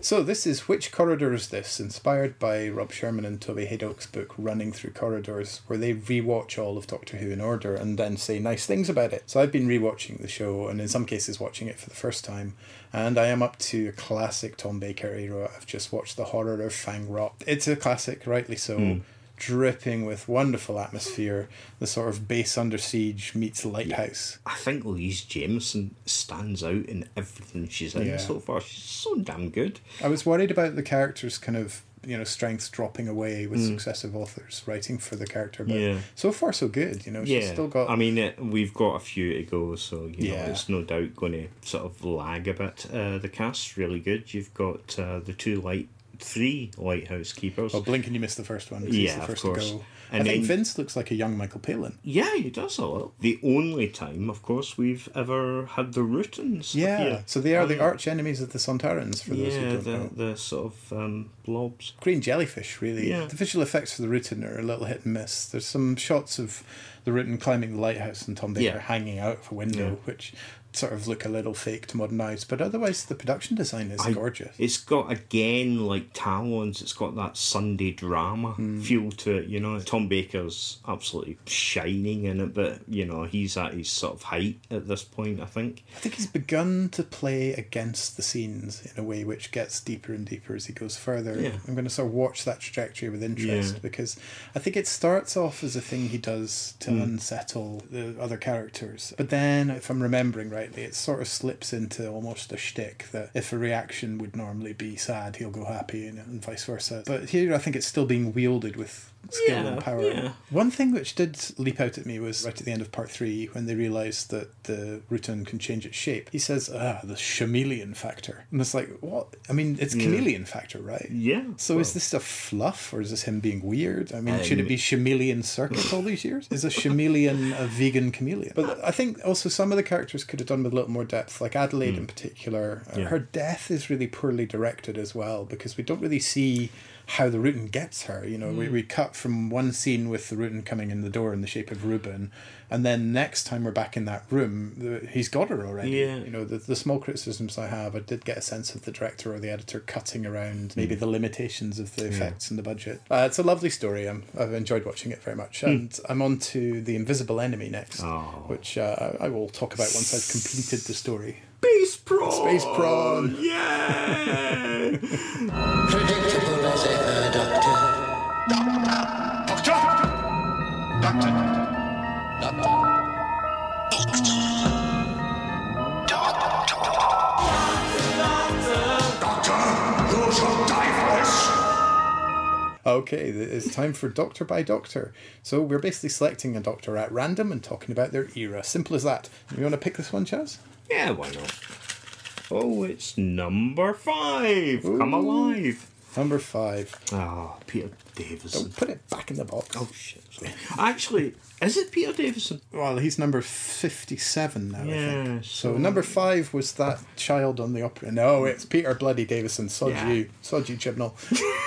So this is Which Corridor Is This? Inspired by Rob Shearman and Toby Hadoke's book Running Through Corridors, where they rewatch all of Doctor Who in order and then say nice things about it. So I've been rewatching the show and in some cases watching it for the first time. And I am up to a classic Tom Baker era. I've just watched the horror of Fang Rock. It's a classic, rightly so. Hmm. Dripping with wonderful atmosphere, the sort of base under siege meets lighthouse. I think Louise Jameson stands out in everything she's in Yeah. so far. She's so damn good. I was worried about the character's kind of you know strengths dropping away with successive authors writing for the character. But Mm. Yeah. so far so good. You know, she's Yeah, still got. I mean, it, we've got a few to go, so you Yeah. know it's no doubt going to sort of lag a bit. Uh, the cast's really good. You've got uh, the two light, three lighthouse keepers. Oh, blink and you missed the first one. Yeah, the of first course. to go. And I think then- Vince looks like a young Michael Palin. Yeah, he does a lot. The only time, of course, we've ever had the Rutans. Yeah, appear. so they are the Um, arch enemies of the Sontarans. For those who don't the, know. the sort of um, blobs. green jellyfish really Yeah. the visual effects for the Rutan are a little hit and miss there's some shots of the Rutan climbing the lighthouse and Tom Baker Yeah. hanging out of a window Yeah. which sort of look a little fake to modern eyes but otherwise the production design is I- gorgeous It's got again like Talons. It's got that Sunday drama Hmm. feel to it. You know, Tom Baker's absolutely shining in it, but you know he's at his sort of height at this point. I think. I think he's begun to play against the scenes in a way which gets deeper and deeper as he goes further. Yeah. I'm going to sort of watch that trajectory with interest Yeah. because I think it starts off as a thing he does to Mm. unsettle the other characters. But then, if I'm remembering rightly, it sort of slips into almost a shtick that if a reaction would normally be sad, he'll go happy and, and vice versa. But here, I think it's still being wielded with skill and power. yeah. One thing which did leap out at me was right at the end of part three when they realised that the Rutan can change its shape. He says, "Ah, the chameleon factor," and it's like, what? I mean, it's Yeah. chameleon factor, right? Yeah. So is this a fluff or is this him being weird? I mean, should it Um, be chameleon circus all these years? Is a <laughs> chameleon a vegan chameleon? But I think also some of the characters could have done with a little more depth, like Adelaide in particular. Uh. Yeah. Her death is really poorly directed as well because we don't really see how the Rutan gets her. You know, Hmm. we, we cut from one scene with the Rutan coming in the door in the shape of Reuben, and then next time we're back in that room, the, he's got her already. Yeah. You know, the, the small criticisms I have, I did get a sense of the director or the editor cutting around maybe the limitations of the effects and the budget. Uh, it's a lovely story. I'm, I've enjoyed watching it very much. And I'm on to The Invisible Enemy next, Oh. which uh, I will talk about once I've completed the story. Space prawn. Space prawn. Yeah. <laughs> Predictable as ever, Doctor. Doctor! Doctor! Doctor, Doctor Doctor, you shall die for! Okay, it's time for Doctor by Doctor. So we're basically selecting a doctor at random and talking about their era. Simple as that. You want to pick this one, Chaz? Yeah. Why not? Oh, it's number five. Come Ooh. alive. Number five. Ah, Peter Davison. Don't put it back in the box. Oh shit! Sorry. Actually, is it Peter Davison? Well, he's number 57 now, I Yeah, think. So, so- number five was that child on the opera. No, it's Peter Bloody Davison. Sod Yeah. you. Sod you, Chibnall.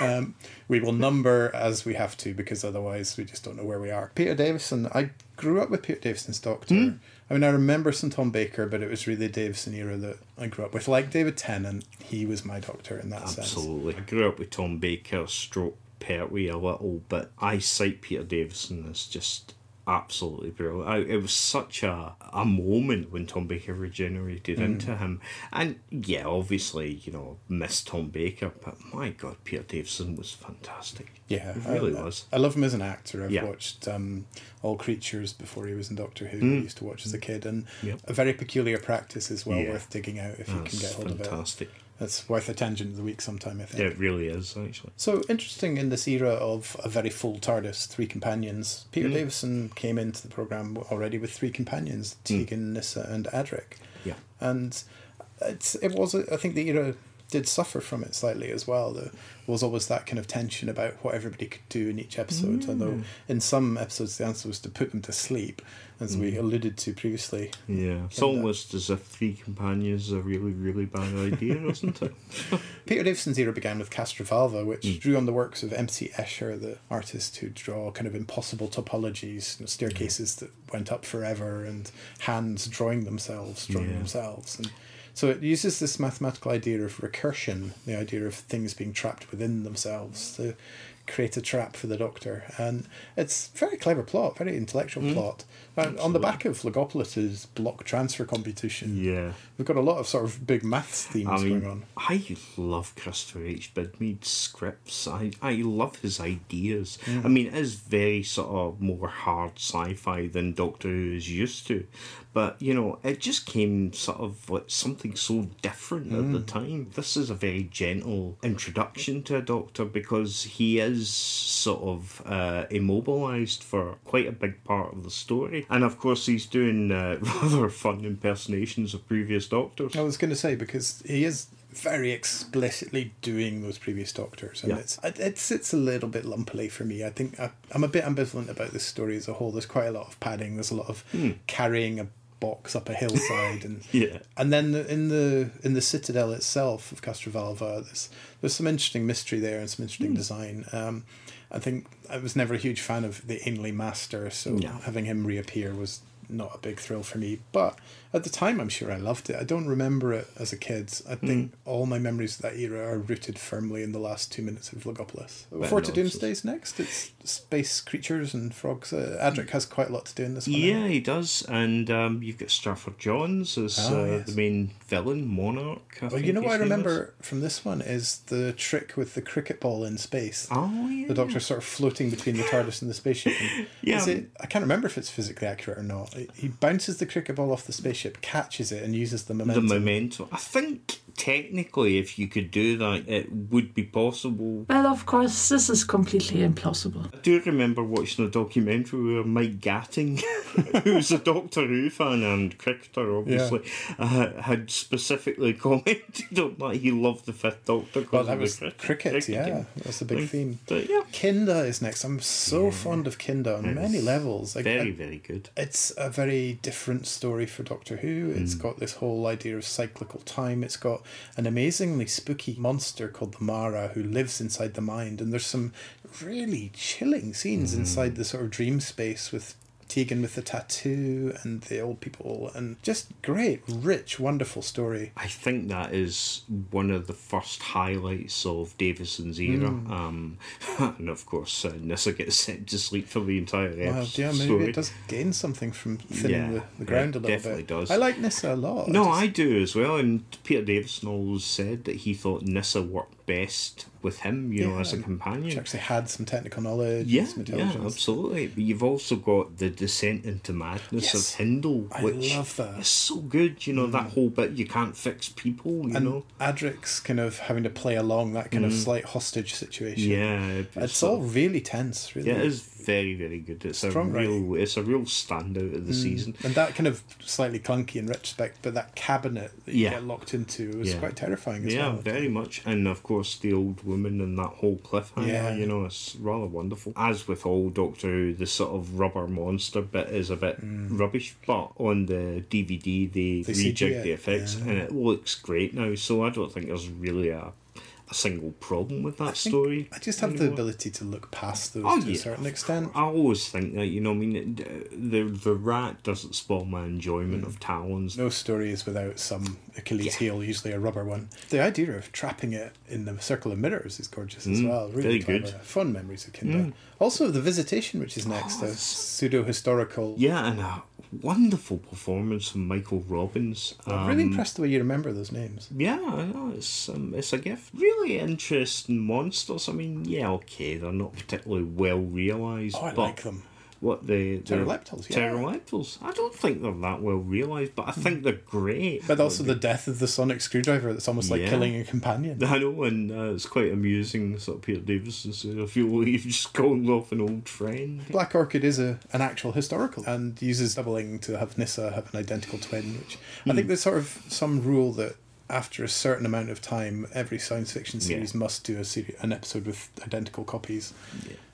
<laughs> um, we will number as we have to because otherwise we just don't know where we are. Peter Davison, I grew up with Peter Davison's Doctor. Hmm. I mean, I remember St. Tom Baker, but it was really the Davison era that I grew up with. Like David Tennant, he was my Doctor in that sense. Absolutely. I grew up with Tom Baker, stroke Pertwee a little, but I cite Peter Davison as just absolutely brilliant. I, it was such a, a moment when Tom Baker regenerated Mm. into him. And yeah, obviously, you know, missed Tom Baker, but my God, Peter Davison was fantastic. Yeah, It really I, was. I love him as an actor. I've Yeah. watched um, All Creatures before he was in Doctor Who. I used to watch as a kid, and Mm. Yep. a very peculiar practice is well Yeah. worth digging out if you can get hold of it. fantastic. That's worth a tangent of the week sometime, I think. Yeah, it really is, actually. So interesting in this era of a very full TARDIS, three companions. Peter Mm. Davison came into the program already with three companions: Tegan, Nyssa, and Adric. Yeah. and it's it was I think the era did suffer from it slightly as well. There was always that kind of tension about what everybody could do in each episode. Although in some episodes the answer was to put them to sleep, as we alluded to previously. Yeah. It's almost as if Three Companions is a really, really bad idea, <laughs> isn't it? <laughs> Peter Davison's era began with Castrovalva, which Hmm. drew on the works of M.C. Escher, the artist who draw kind of impossible topologies, you know, staircases that went up forever, and hands drawing themselves, drawing Yeah. themselves. And so it uses this mathematical idea of recursion, the idea of things being trapped within themselves, to create a trap for the Doctor. And it's very clever plot, very intellectual Hmm. plot. And on the back of Logopolis's block transfer computation, yeah. we've got a lot of sort of big maths themes I mean, going on. I love Christopher H. Bidmead's scripts. I, I love his ideas. Mm. I mean, it is very sort of more hard sci fi than Doctor Who is used to. But you know, it just came sort of like something so different at the time. This is a very gentle introduction to a Doctor because he is sort of uh, immobilized for quite a big part of the story, and of course he's doing uh, <laughs> rather fun impersonations of previous Doctors. I was going to say because he is very explicitly doing those previous Doctors, and Yeah. it's it, it sits a little bit lumpily for me. I think I, I'm a bit ambivalent about this story as a whole. There's quite a lot of padding. There's a lot of carrying a box up a hillside, and <laughs> Yeah. and then the- in the in the citadel itself of Castrovalva, there's there's some interesting mystery there and some interesting design. Um, I think I was never a huge fan of the Ainley Master, so No. having him reappear was not a big thrill for me. But at the time, I'm sure I loved it. I don't remember it as a kid. I think all my memories of that era are rooted firmly in the last two minutes of Logopolis. Before to Doomsday's next, it's space creatures and frogs. Uh, Adric has quite a lot to do in this one. Yeah, he does, and um, you've got Stratford Johns as Ah, uh, yes. the main villain, Monarch. I Well, you know what I name is. remember from this one is the trick with the cricket ball in space. Oh yeah, The Doctor sort of floating between the TARDIS and the spaceship. <laughs> And Yeah. is it, I can't remember if it's physically accurate or not. He bounces the cricket ball off the spaceship, catches it, and uses the momentum. the momentum. I think technically, if you could do that, it would be possible. Well, of course, this is completely implausible. I do remember watching a documentary where Mike Gatting, <laughs> who's a Doctor Who fan and cricketer, obviously, uh, had specifically <laughs> commented on that he loved the Fifth Doctor. well, of that the was cricket- cricket, yeah. That's a big theme. But yeah, Kinda is next. I'm so fond of Kinda on many levels. Like, very, I- very good. it's a very different story for Doctor Who. It's got this whole idea of cyclical time. It's got an amazingly spooky monster called the Mara who lives inside the mind. And there's some really chilling scenes inside mm. the sort of dream space with Tegan with the tattoo and the old people and just great, rich, wonderful story. I think that is one of the first highlights of Davison's era. Mm. Um, <laughs> and of course, uh, Nyssa gets sent to sleep for the entire Well, episode. yeah, maybe it does gain something from thinning Yeah, the, the ground a little definitely bit. does. I like Nyssa a lot. No, just- I do as well. And Peter Davison always said that he thought Nyssa worked best with him, you know, as a companion. Actually had some technical knowledge, Yeah, yeah, absolutely. But you've also got the descent into madness Yes. of Hindle, I which love that. Mm. is so good. You know that whole bit. You can't fix people. You and know. Adric's kind of having to play along that kind of slight hostage situation. Mm. Yeah, It's all really tense, really. Yeah, it is very, very good. It's Strong a real, it's a real standout of the season. And that kind of slightly clunky in retrospect, but that cabinet that you Yeah. get locked into was Yeah. quite terrifying as Yeah, well. very much. And of course, the old woman and that whole cliffhanger, Yeah. you know, it's rather wonderful. As with all Doctor Who, the sort of rubber monster bit is a bit rubbish, but on the DVD, they, Mm. They the effects yeah. and it looks great now. So I don't think there's really a, a single problem with that I story. I just have the ability to look past those Oh, to yeah, a certain extent. I always think that, you know, I mean, the the rat doesn't spoil my enjoyment of Talons. No story is without some Achilles heel, usually a rubber one. The idea of trapping it in the circle of mirrors is gorgeous as well. Really Mm, very clever. good. Mm. Fun memories of Kinda. Also, The Visitation, which is next, a pseudo historical. Yeah, and a wonderful performance from Michael Robbins. I'm really Um, impressed the way you remember those names. Yeah, I know it's um, it's a gift. Really interesting monsters. I mean, yeah, okay, they're not particularly well realised. Oh, I but like them. What the, the Terileptils, yeah. Terileptils. I don't think they're that well realised, but I think they're great. But also the death of the sonic screwdriver that's almost like Yeah. killing a companion. <laughs> I know, and uh, it's quite amusing. Sort of Peter Davison said, "I feel like you've just called off an old friend." Black Orchid is a an actual historical and uses doubling to have Nyssa have an identical twin, which Hmm. I think there's sort of some rule that after a certain amount of time, every science fiction Yeah. series must do a seri- an episode with identical copies.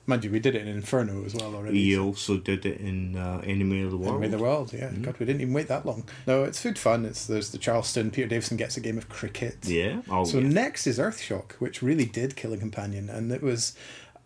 Mind you, we did it in Inferno as well already. He so- also did it in uh, Enemy of the World. Enemy of the World, yeah. Mm-hmm. God, we didn't even wait that long. No, it's food fun. It's there's the Charleston. Peter Davison gets a game of cricket. Yeah. Oh, so yeah. next is Earthshock, which really did kill a companion, and it was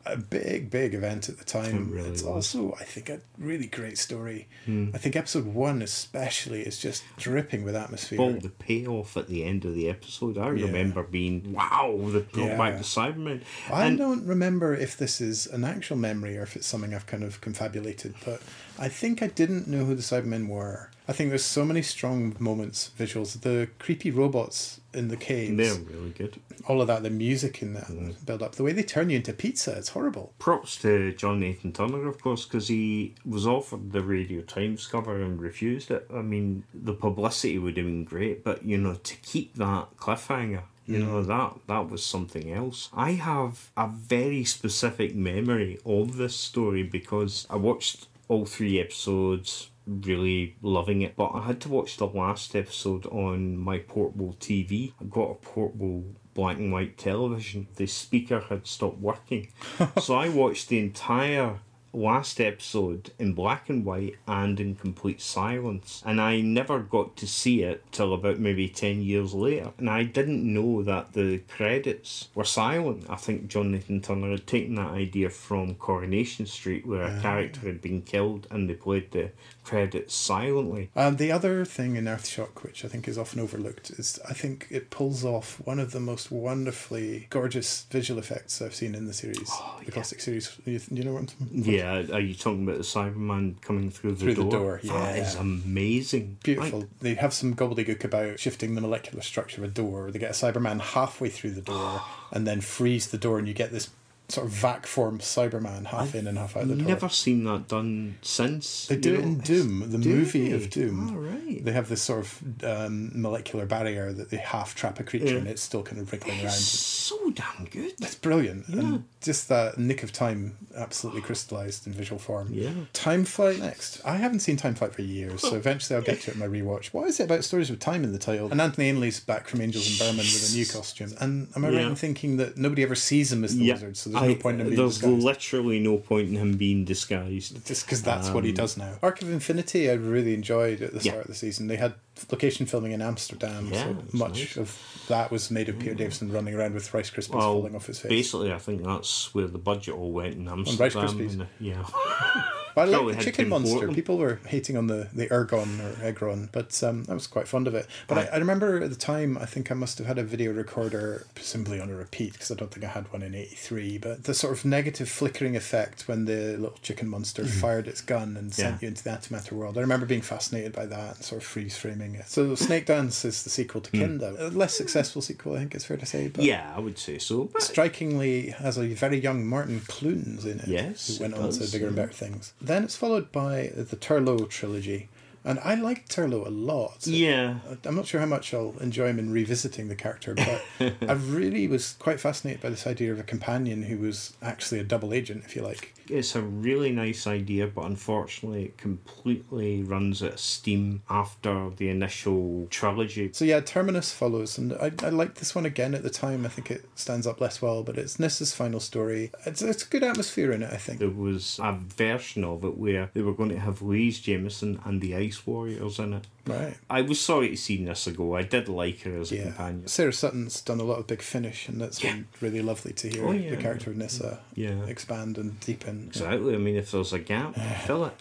a big, big event at the time. It really it's was. Also, I think, a really great story. Hmm. I think episode one, especially, is just dripping with atmosphere. Well, the payoff at the end of the episode, I remember being, wow, they brought Yeah. back the Cybermen. I And- don't remember if this is an actual memory or if it's something I've kind of confabulated, but I think I didn't know who the Cybermen were. I think there's so many strong moments, visuals. The creepy robots in the caves. They're really good. All of that, the music in that build up. The way they turn you into pizza, it's horrible. Props to John Nathan Turner, of course, because he was offered the Radio Times cover and refused it. I mean, the publicity would have been great, but you know, to keep that cliffhanger. You Mm. know that that was something else. I have a very specific memory of this story because I watched all three episodes, really loving it. But I had to watch the last episode on my portable TV. I got a portable black and white television. The speaker had stopped working, <laughs> so I watched the entire last episode in black and white and in complete silence and i never got to see it till about maybe 10 years later and i didn't know that the credits were silent i think john nathan turner had taken that idea from coronation street where a character had been killed and they played the credits silently And the other thing in Earthshock, which I think is often overlooked, is I think it pulls off one of the most wonderfully gorgeous visual effects I've seen in the series, oh, the classic series. You, you know what I'm talking about? yeah are you talking about the cyberman coming through the Through the door door, yeah. is amazing Beautiful. they have some gobbledygook about shifting the molecular structure of a door. They get a Cyberman halfway through the door <gasps> and then freeze the door, and you get this sort of vac form Cyberman half in and half out the door. never seen that done since They do it know. in Doom, the Do movie they? of Doom. All right. They have this sort of um, molecular barrier that they half trap a creature Yeah. and it's still kind of wriggling around. so damn good That's brilliant. And just that nick of time absolutely crystallized in visual form. Yeah. Time Flight next. I haven't seen Time Flight for years, so <laughs> eventually I'll get to it in my rewatch. What is it about stories with time in the title? And Anthony Ainley's back from Angels and Berman with a new costume. And am I right in thinking that nobody ever sees him as the Yeah, wizard, so there's I- no point in him being There's disguised? literally no point in him being disguised. Just because that's what he Um, does now. Arc of Infinity, I really enjoyed at the Yeah. start of the season. They had location filming in Amsterdam, Yeah, so much nice. of that was made of Peter Davison running around with Rice Krispies Well, falling off his basically, I think that's where the budget all went in Rice Amsterdam. Krispies. and, uh, yeah. <laughs> But I like the chicken monster. People were hating on the, the ergon or egron, but um, I was quite fond of it. But I, I remember at the time, I think I must have had a video recorder simply on a repeat because I don't think I had one in '83. But the sort of negative flickering effect when the little chicken monster fired its gun and sent Mm-hmm. Yeah. you into the antimatter world. I remember being fascinated by that and sort of freeze framing it. So Snake Dance is the sequel to Kinda, a less successful sequel, I think it's fair to say. But Hmm. yeah, I would say so. But strikingly has a very young Martin Clunes in it. Yes, who went on does, to bigger and better things. Then it's followed by the Turlough trilogy, and I like Turlough a lot. yeah, I'm not sure how much I'll enjoy him in revisiting the character, but <laughs> I really was quite fascinated by this idea of a companion who was actually a double agent, if you like. It's a really nice idea, but unfortunately, it completely runs out of steam after the initial trilogy. So yeah, Terminus follows, and I, I liked this one again at the time. I think it stands up less well, but it's Nyssa's final story. It's, it's a good atmosphere in it, I think. There was a version of it where they were going to have Louise Jameson and the Ice Warriors in it. Right. I was sorry to see Nyssa go. I did like her as a Yeah. companion. Sarah Sutton's done a lot of big finish, and that's been really lovely to hear Oh, yeah. the character of Nyssa Yeah. expand and deepen. Exactly. I mean, if there's a gap, <sighs> fill it.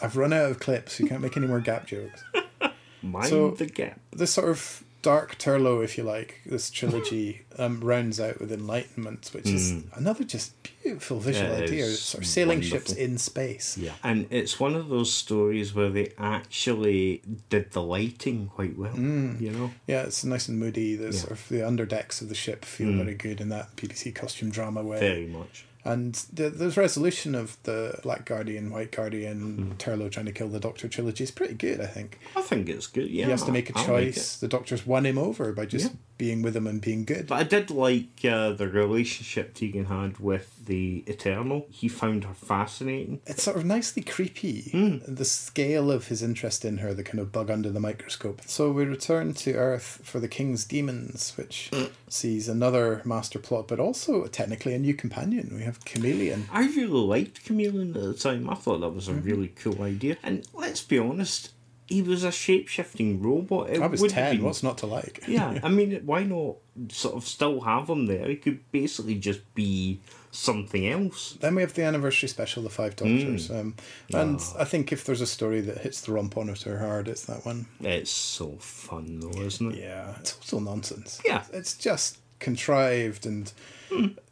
I've run out of clips. You can't make any more gap jokes. <laughs> Mind So- the gap. This sort of dark Turlough, if you like, this trilogy <laughs> um, rounds out with Enlightenment, which is mm. another just beautiful visual. Yeah, idea. Sort of sailing wonderful. ships in space. Yeah. And it's one of those stories where they actually did the lighting quite well. Mm. You know? Yeah, it's nice and moody. The Yeah. Sort of the underdecks of the ship feel mm. very good in that BBC costume drama way. Very much. And the, there's resolution of the Black Guardian, White Guardian, Hmm. Turlough trying to kill the Doctor trilogy is pretty good, I think. I think it's good. Yeah. he has to make a I- I like choice. it. the Doctor's won him over by just Yeah. Being with him and being good. But I did like uh, the relationship Tegan had with the Eternal. He found her fascinating. It's sort of nicely creepy. Hmm. The scale of his interest in her, the kind of bug under the microscope. So we return to Earth for the King's Demons, which Hmm. <clears throat> sees another master plot, but also technically a new companion. We have Kamelion. I really liked Kamelion at the time. I thought that was a Mm-hmm. really cool idea. And let's be honest, he was a shape shifting robot. It I was 10. been- What's not to like? yeah, <laughs> I mean, why not sort of still have him there? He could basically just be something else. Then we have the anniversary special, The Five. Doctors. Um, and Ah. I think if there's a story that hits the rump on it or hard, it's that one. It's so fun, though, isn't it? Yeah. it's Total nonsense. Yeah. It's just contrived and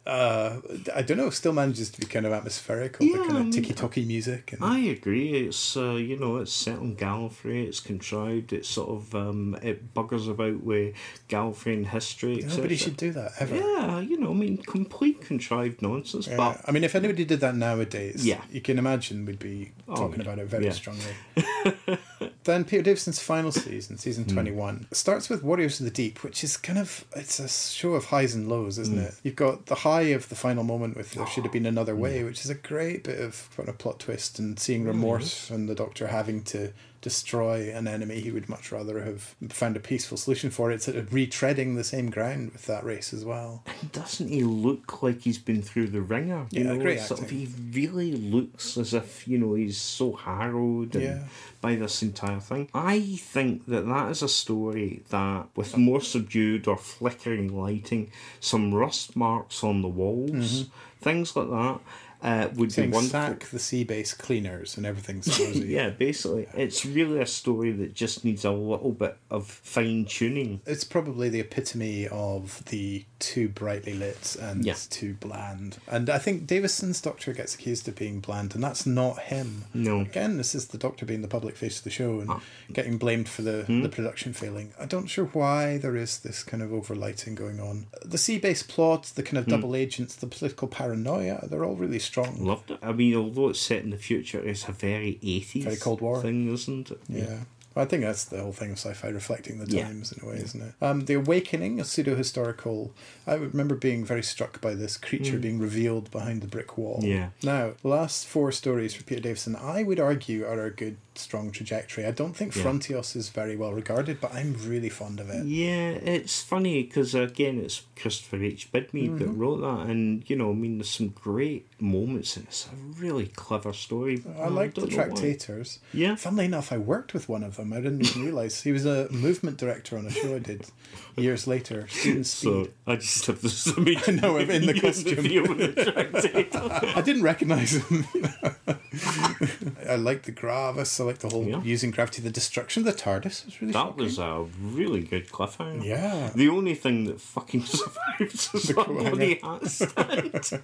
uh, I don't know, still manages to be kind of atmospheric, all Yeah, the kind I of ticky tocky music. And, I agree. It's uh, you know it's set on Gallifrey. It's contrived. It's sort of um, it buggers about with Gallifreyan history. Nobody should do that ever. Yeah, you know, I mean, complete contrived nonsense. Yeah, But I mean, if anybody did that nowadays, Yeah. you can imagine we'd be Oh, talking yeah. about it very strongly. <laughs> then Peter Davison's final season, Hmm. season 21, starts with Warriors of the Deep, which is kind of, it's a show of highs and lows, isn't Hmm. it? You've got the high of the final moment with There Should Have Been Another Way, Hmm. which is a great bit of kind of plot twist and seeing remorse and the Doctor having to destroy an enemy he would much rather have found a peaceful solution for. It's sort of retreading the same ground with that race as well. doesn't he look like he's been through the ringer? You Yeah, know, great sort of, he really looks as if you know he's so harrowed and Yeah. by this entire thing. I think that that is a story that, with more subdued or flickering lighting, some rust marks on the walls, Mhm. things like that. Uh, would Saying be wonderful. sack the sea base cleaners and everything's <laughs> yeah, basically, it's really a story that just needs a little bit of fine tuning. It's probably the epitome of the too brightly lit and Yeah. too bland. And I think Davison's Doctor gets accused of being bland, and that's not him. No. Again, this is the Doctor being the public face of the show and getting blamed for the, Hmm. the production failing. I don't sure why there is this kind of overlighting going on. The sea base plot, the kind of Hmm. double agents, the political paranoia, they're all really strong. Loved it. I mean, although it's set in the future, it's a very 80s Very Cold War. thing, isn't it? Yeah. I think that's the whole thing of sci-fi reflecting the Yeah. times in a way, isn't it? Um, the Awakening, a pseudo-historical. I remember being very struck by this creature Mm. being revealed behind the brick wall. Yeah. Now, the last four stories for Peter Davison, I would argue, are a good, strong trajectory. I don't think Yeah. Frontios is very well regarded, but I'm really fond of it. Yeah, it's funny because again, it's Christopher H. Bidmead that Mhm. wrote that, and you know, I mean, there's some great moments, and it's a really clever story. I like the. Tractators. Yeah. Funnily enough, I worked with one of them. I didn't even realise. He was a movement director on a show I did years later. Speed. So I just have this image. <laughs> No, <laughs> in the costume. the <laughs> I didn't recognise him. I like the Gravis. Like the whole Yeah. using gravity. The destruction of the TARDIS was really That shocking. was a really good cliffhanger. Yeah. The only thing that fucking <laughs> survives is The bloody hat stand.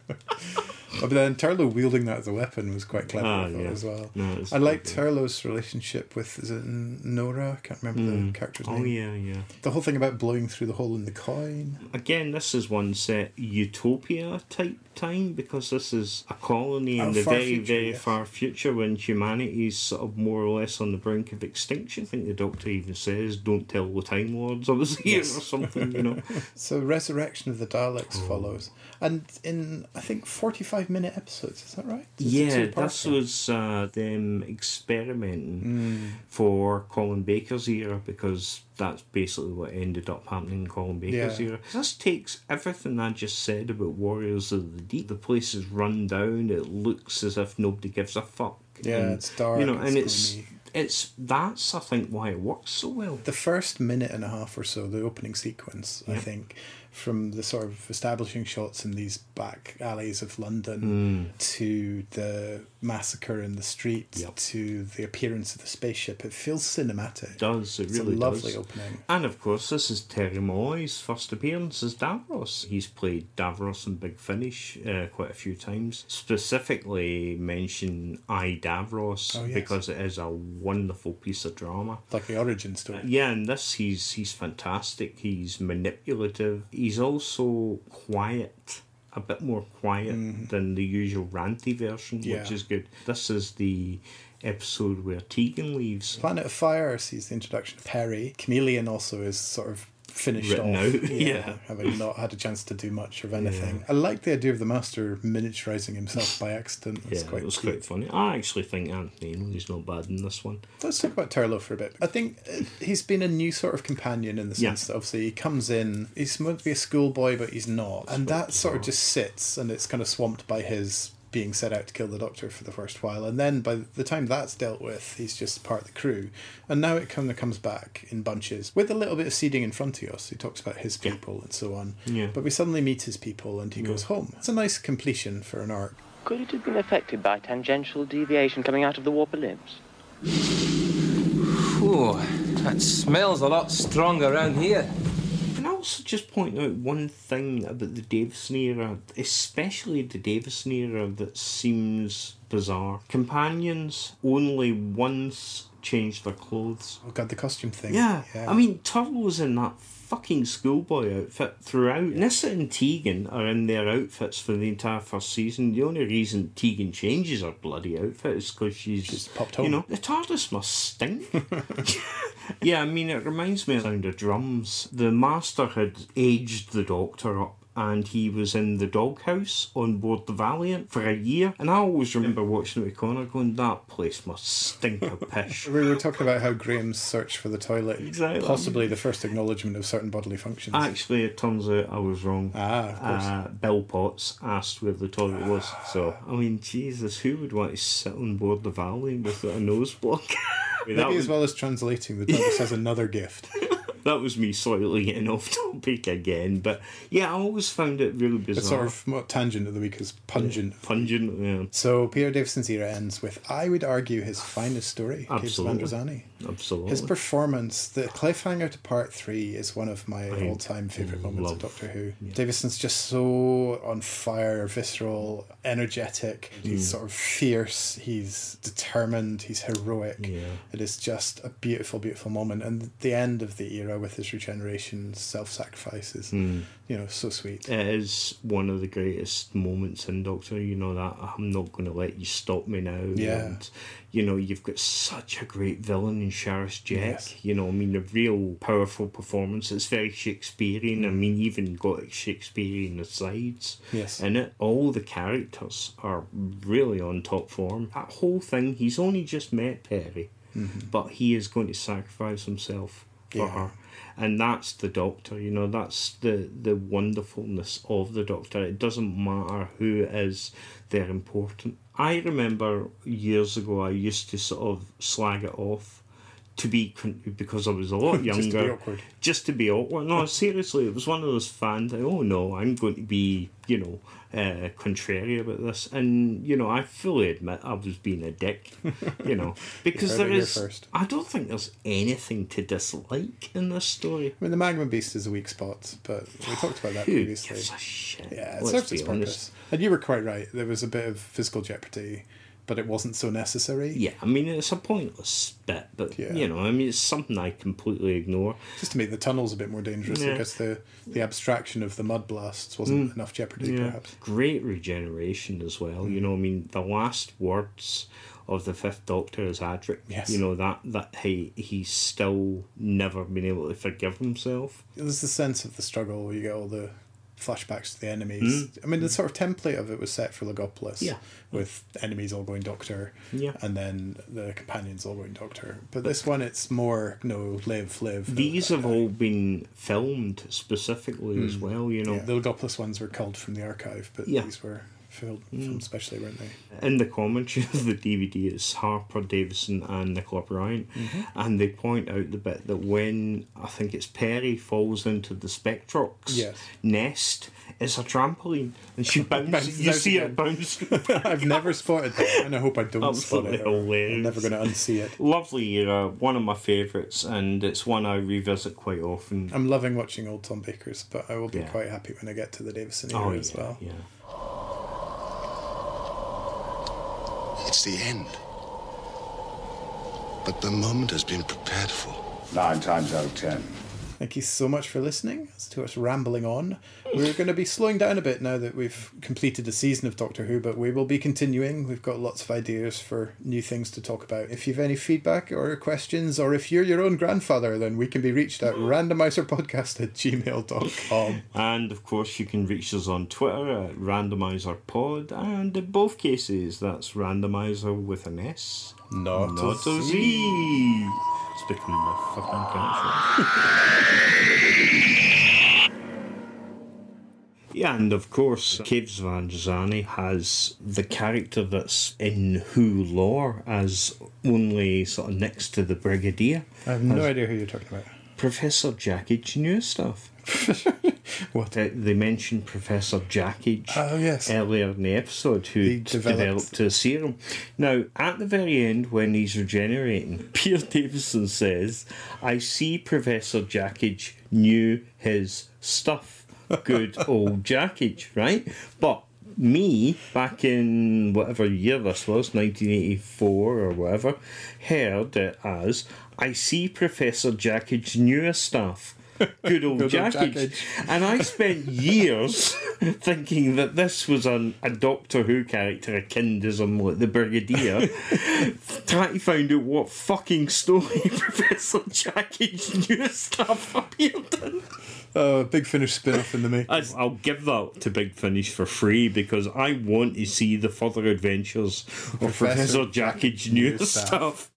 But then Turlough wielding that as a weapon was quite clever Ah, I thought, yeah. as well. No, I liked Turlough's relationship with is it Nora? I can't remember Mm. the character's Oh name. Oh yeah, yeah. The whole thing about blowing through the hole in the coin. Again, this is one set utopia type time because this is a colony in Oh, the very, future, very yes. far future when humanity's sort of more or less on the brink of extinction. I think the Doctor even says, "Don't tell the Time Lords I was here" Yes. or something. You know. <laughs> So resurrection of the Daleks Oh. follows, and in I think forty-five minute episodes. Is that right? It's a Yeah, this was uh, them experimenting Mm. for Colin Baker's era because that's basically what ended up happening in Colin Baker's Yeah. era. This takes everything I just said about Warriors of the Deep. The place is run down. It looks as if nobody gives a fuck. Yeah, and, it's dark, You know, and it's gloomy. it's that's I think why it works so well. the first minute and a half or so, the opening sequence, I think, from the sort of establishing shots in these back alleys of. London mm. to the massacre in the street Yep. to the appearance of the spaceship, it feels cinematic. It does it It's really a lovely does. opening. And of course, this is Terry Molloy's first appearance as Davros. He's played Davros in Big Finish uh, quite a few times. Specifically, mention I Davros Oh, yes. because it is a wonderful piece of drama. Like the origin story. Yeah, and this he's he's fantastic. He's manipulative. He's also quiet. A bit more quiet than the usual ranty version, which Mm-hmm. Is good. This is the episode where Tegan leaves. Planet of Fire sees the introduction of Peri. Kamelion also is sort of finished Written off. out, <laughs> yeah. Having not had a chance to do much of anything. I like the idea of the Master miniaturizing himself by accident. It's yeah, quite it was cute. quite funny. I actually think Anthony Ainley's not bad in this one. Let's talk about Turlough for a bit. I think uh, he's been a new sort of companion in the Yeah. sense that obviously he comes in, he's meant to be a schoolboy, but he's not. And that sort of just sits and it's kind of swamped by his being set out to kill the doctor for the first while. And then by the time that's dealt with, he's just part of the crew. And now it kind of comes back in bunches with a little bit of seeding in front of us. He talks about his people and so on. Yeah. But we suddenly meet his people and he goes home. It's a nice completion for an arc. Could it have been affected by tangential deviation coming out of the warp ellipse? Ooh, that smells a lot stronger around here. Also just point out one thing about the Davison era, especially the Davison era, that seems bizarre. Companions only once change their clothes. Oh god, the costume thing. Yeah. I mean, Turtle was in that fucking schoolboy outfit throughout. Nyssa and Tegan are in their outfits for the entire first season. The only reason Tegan changes her bloody outfit is because she's just popped out. You know, the TARDIS must stink. <laughs> yeah, I mean, it reminds me of the sound of drums. The Master had aged the Doctor up. And he was in the doghouse on board the Valiant for a year. And I always remember watching it with Connor going, that place must stink of pish. <laughs> We were talking about how Graham's search for the toilet, Exactly. possibly the first acknowledgement of certain bodily functions. Actually, it turns out I was wrong. Ah, of course. Uh, Bill Potts asked where the toilet was. So, I mean, Jesus, who would want to sit on board the Valiant without a nose block? <laughs> I mean, Maybe was, as well as translating, the TARDIS has another gift. <laughs> that was me slightly getting <laughs> off topic again. But yeah, I always found it really bizarre. It's sort of what tangent of the week is pungent. pungent, yeah. So Peter Davison's era ends with, I would argue, his finest story, Absolutely. Absolutely. His performance, the cliffhanger to part three, is one of my all-time favorite moments of Doctor Who. Davison's just so on fire, visceral, energetic. He's Mm. sort of fierce. He's determined. He's heroic. Yeah. It is just a beautiful, beautiful moment, and the end of the era with his regeneration, self-sacrifices. Mm. You know, so sweet. It is one of the greatest moments in Doctor. You know that I'm not going to let you stop me now. Yeah. And, you know you've got such a great villain in Sharaz Jek. Yes. You know, I mean, a real powerful performance. It's very Shakespearean. I mean, even got Shakespearean asides Yes. in it. All the characters are really on top form. That whole thing. He's only just met Peri, but he is going to sacrifice himself for Yeah. her and that's the doctor you know that's the the wonderfulness of the doctor. It doesn't matter who it is they're important. I remember years ago i used to sort of slag it off to be because i was a lot <laughs> Just to be younger awkward. just to be awkward. No seriously it was one of those fans that, oh no i'm going to be you know uh, contrary about this and you know i fully admit i was being a dick <laughs> you know because there is i don't think there's anything to dislike in this story I mean, the Magma Beast is a weak spot, but we talked about that <sighs> previously. gives a shit? Yeah, it Let's serves its honest. purpose. And you were quite right. There was a bit of physical jeopardy, but it wasn't so necessary. Yeah, I mean it's a pointless bit, but Yeah. you know, I mean it's something I completely ignore. Just to make the tunnels a bit more dangerous, Yeah. I guess the, the abstraction of the mud blasts wasn't mm. enough jeopardy, Yeah. perhaps. Great regeneration as well. You mm. know, I mean the last words of the Fifth Doctor is Adric. Yes. You know that that he he's still never been able to forgive himself. There's the sense of the struggle where you get all the flashbacks to the enemies. I mean, the sort of template of it was set for Logopolis, Mm. Yeah. with enemies all going Doctor, Yeah. and then the companions all going Doctor. But this one, it's more you no live, live. These have all been filmed specifically as well. You know, Yeah, the Logopolis ones were culled from the archive, but Yeah. these were filmed, filmed specially, weren't they? in the commentary of <laughs> the DVD, it's Peter Davison and Nicola Bryant, Mm-hmm. and they point out the bit that when I think it's Peri falls into the Spectrox Yes. nest, it's a trampoline, and she <laughs> bounces. Bounces you see again. it bounce. <laughs> I've never spotted that, and I hope I don't spot Absolutely it. hilarious. I'm never going to unsee it. Lovely era, one of my favourites, and it's one I revisit quite often. I'm loving watching old Tom Baker's, but I will be Yeah. quite happy when I get to the Davison era Oh as well. yeah. It's the end. But the moment has been prepared for. Nine times out of ten. Thank you so much for listening as to us rambling on. We're going to be slowing down a bit now that we've completed a season of Doctor Who, but we will be continuing. We've got lots of ideas for new things to talk about. If you've any feedback or questions, or if you're your own grandfather, then we can be reached at randomiserpodcast at gmail.com. And of course, you can reach us on Twitter at randomiserpod, and in both cases, that's randomiser with an S, Not, not a a Z. Z. It's become a fucking catchphrase. Yeah, and of course, Caves of Androzani has the character that's in Who lore as only sort of next to the Brigadier. I have no idea who you're talking about. Professor Jackie knew stuff. <laughs> What? Uh, they mentioned Professor Jackage Oh, yes. earlier in the episode who He developed, developed- a serum. Now, at the very end, when he's regenerating, <laughs> Peter Davison says, I see Professor Jackage knew his stuff. Good <laughs> old Jackage, right? But me, back in whatever year this was, 1984 or whatever, heard it as I see Professor Jackage's newest stuff. Good old <laughs> Good old Jackage. Jackage. And I spent years <laughs> thinking that this was an, a Doctor Who character akin to some like the Brigadier, <laughs> trying to find out what fucking story Professor Jackage's newest stuff appeared in. Oh, big finish spin off in the making. I'll give that to Big Finish for free because I want to see the further adventures of Professor Professor Jackage's new new stuff. stuff.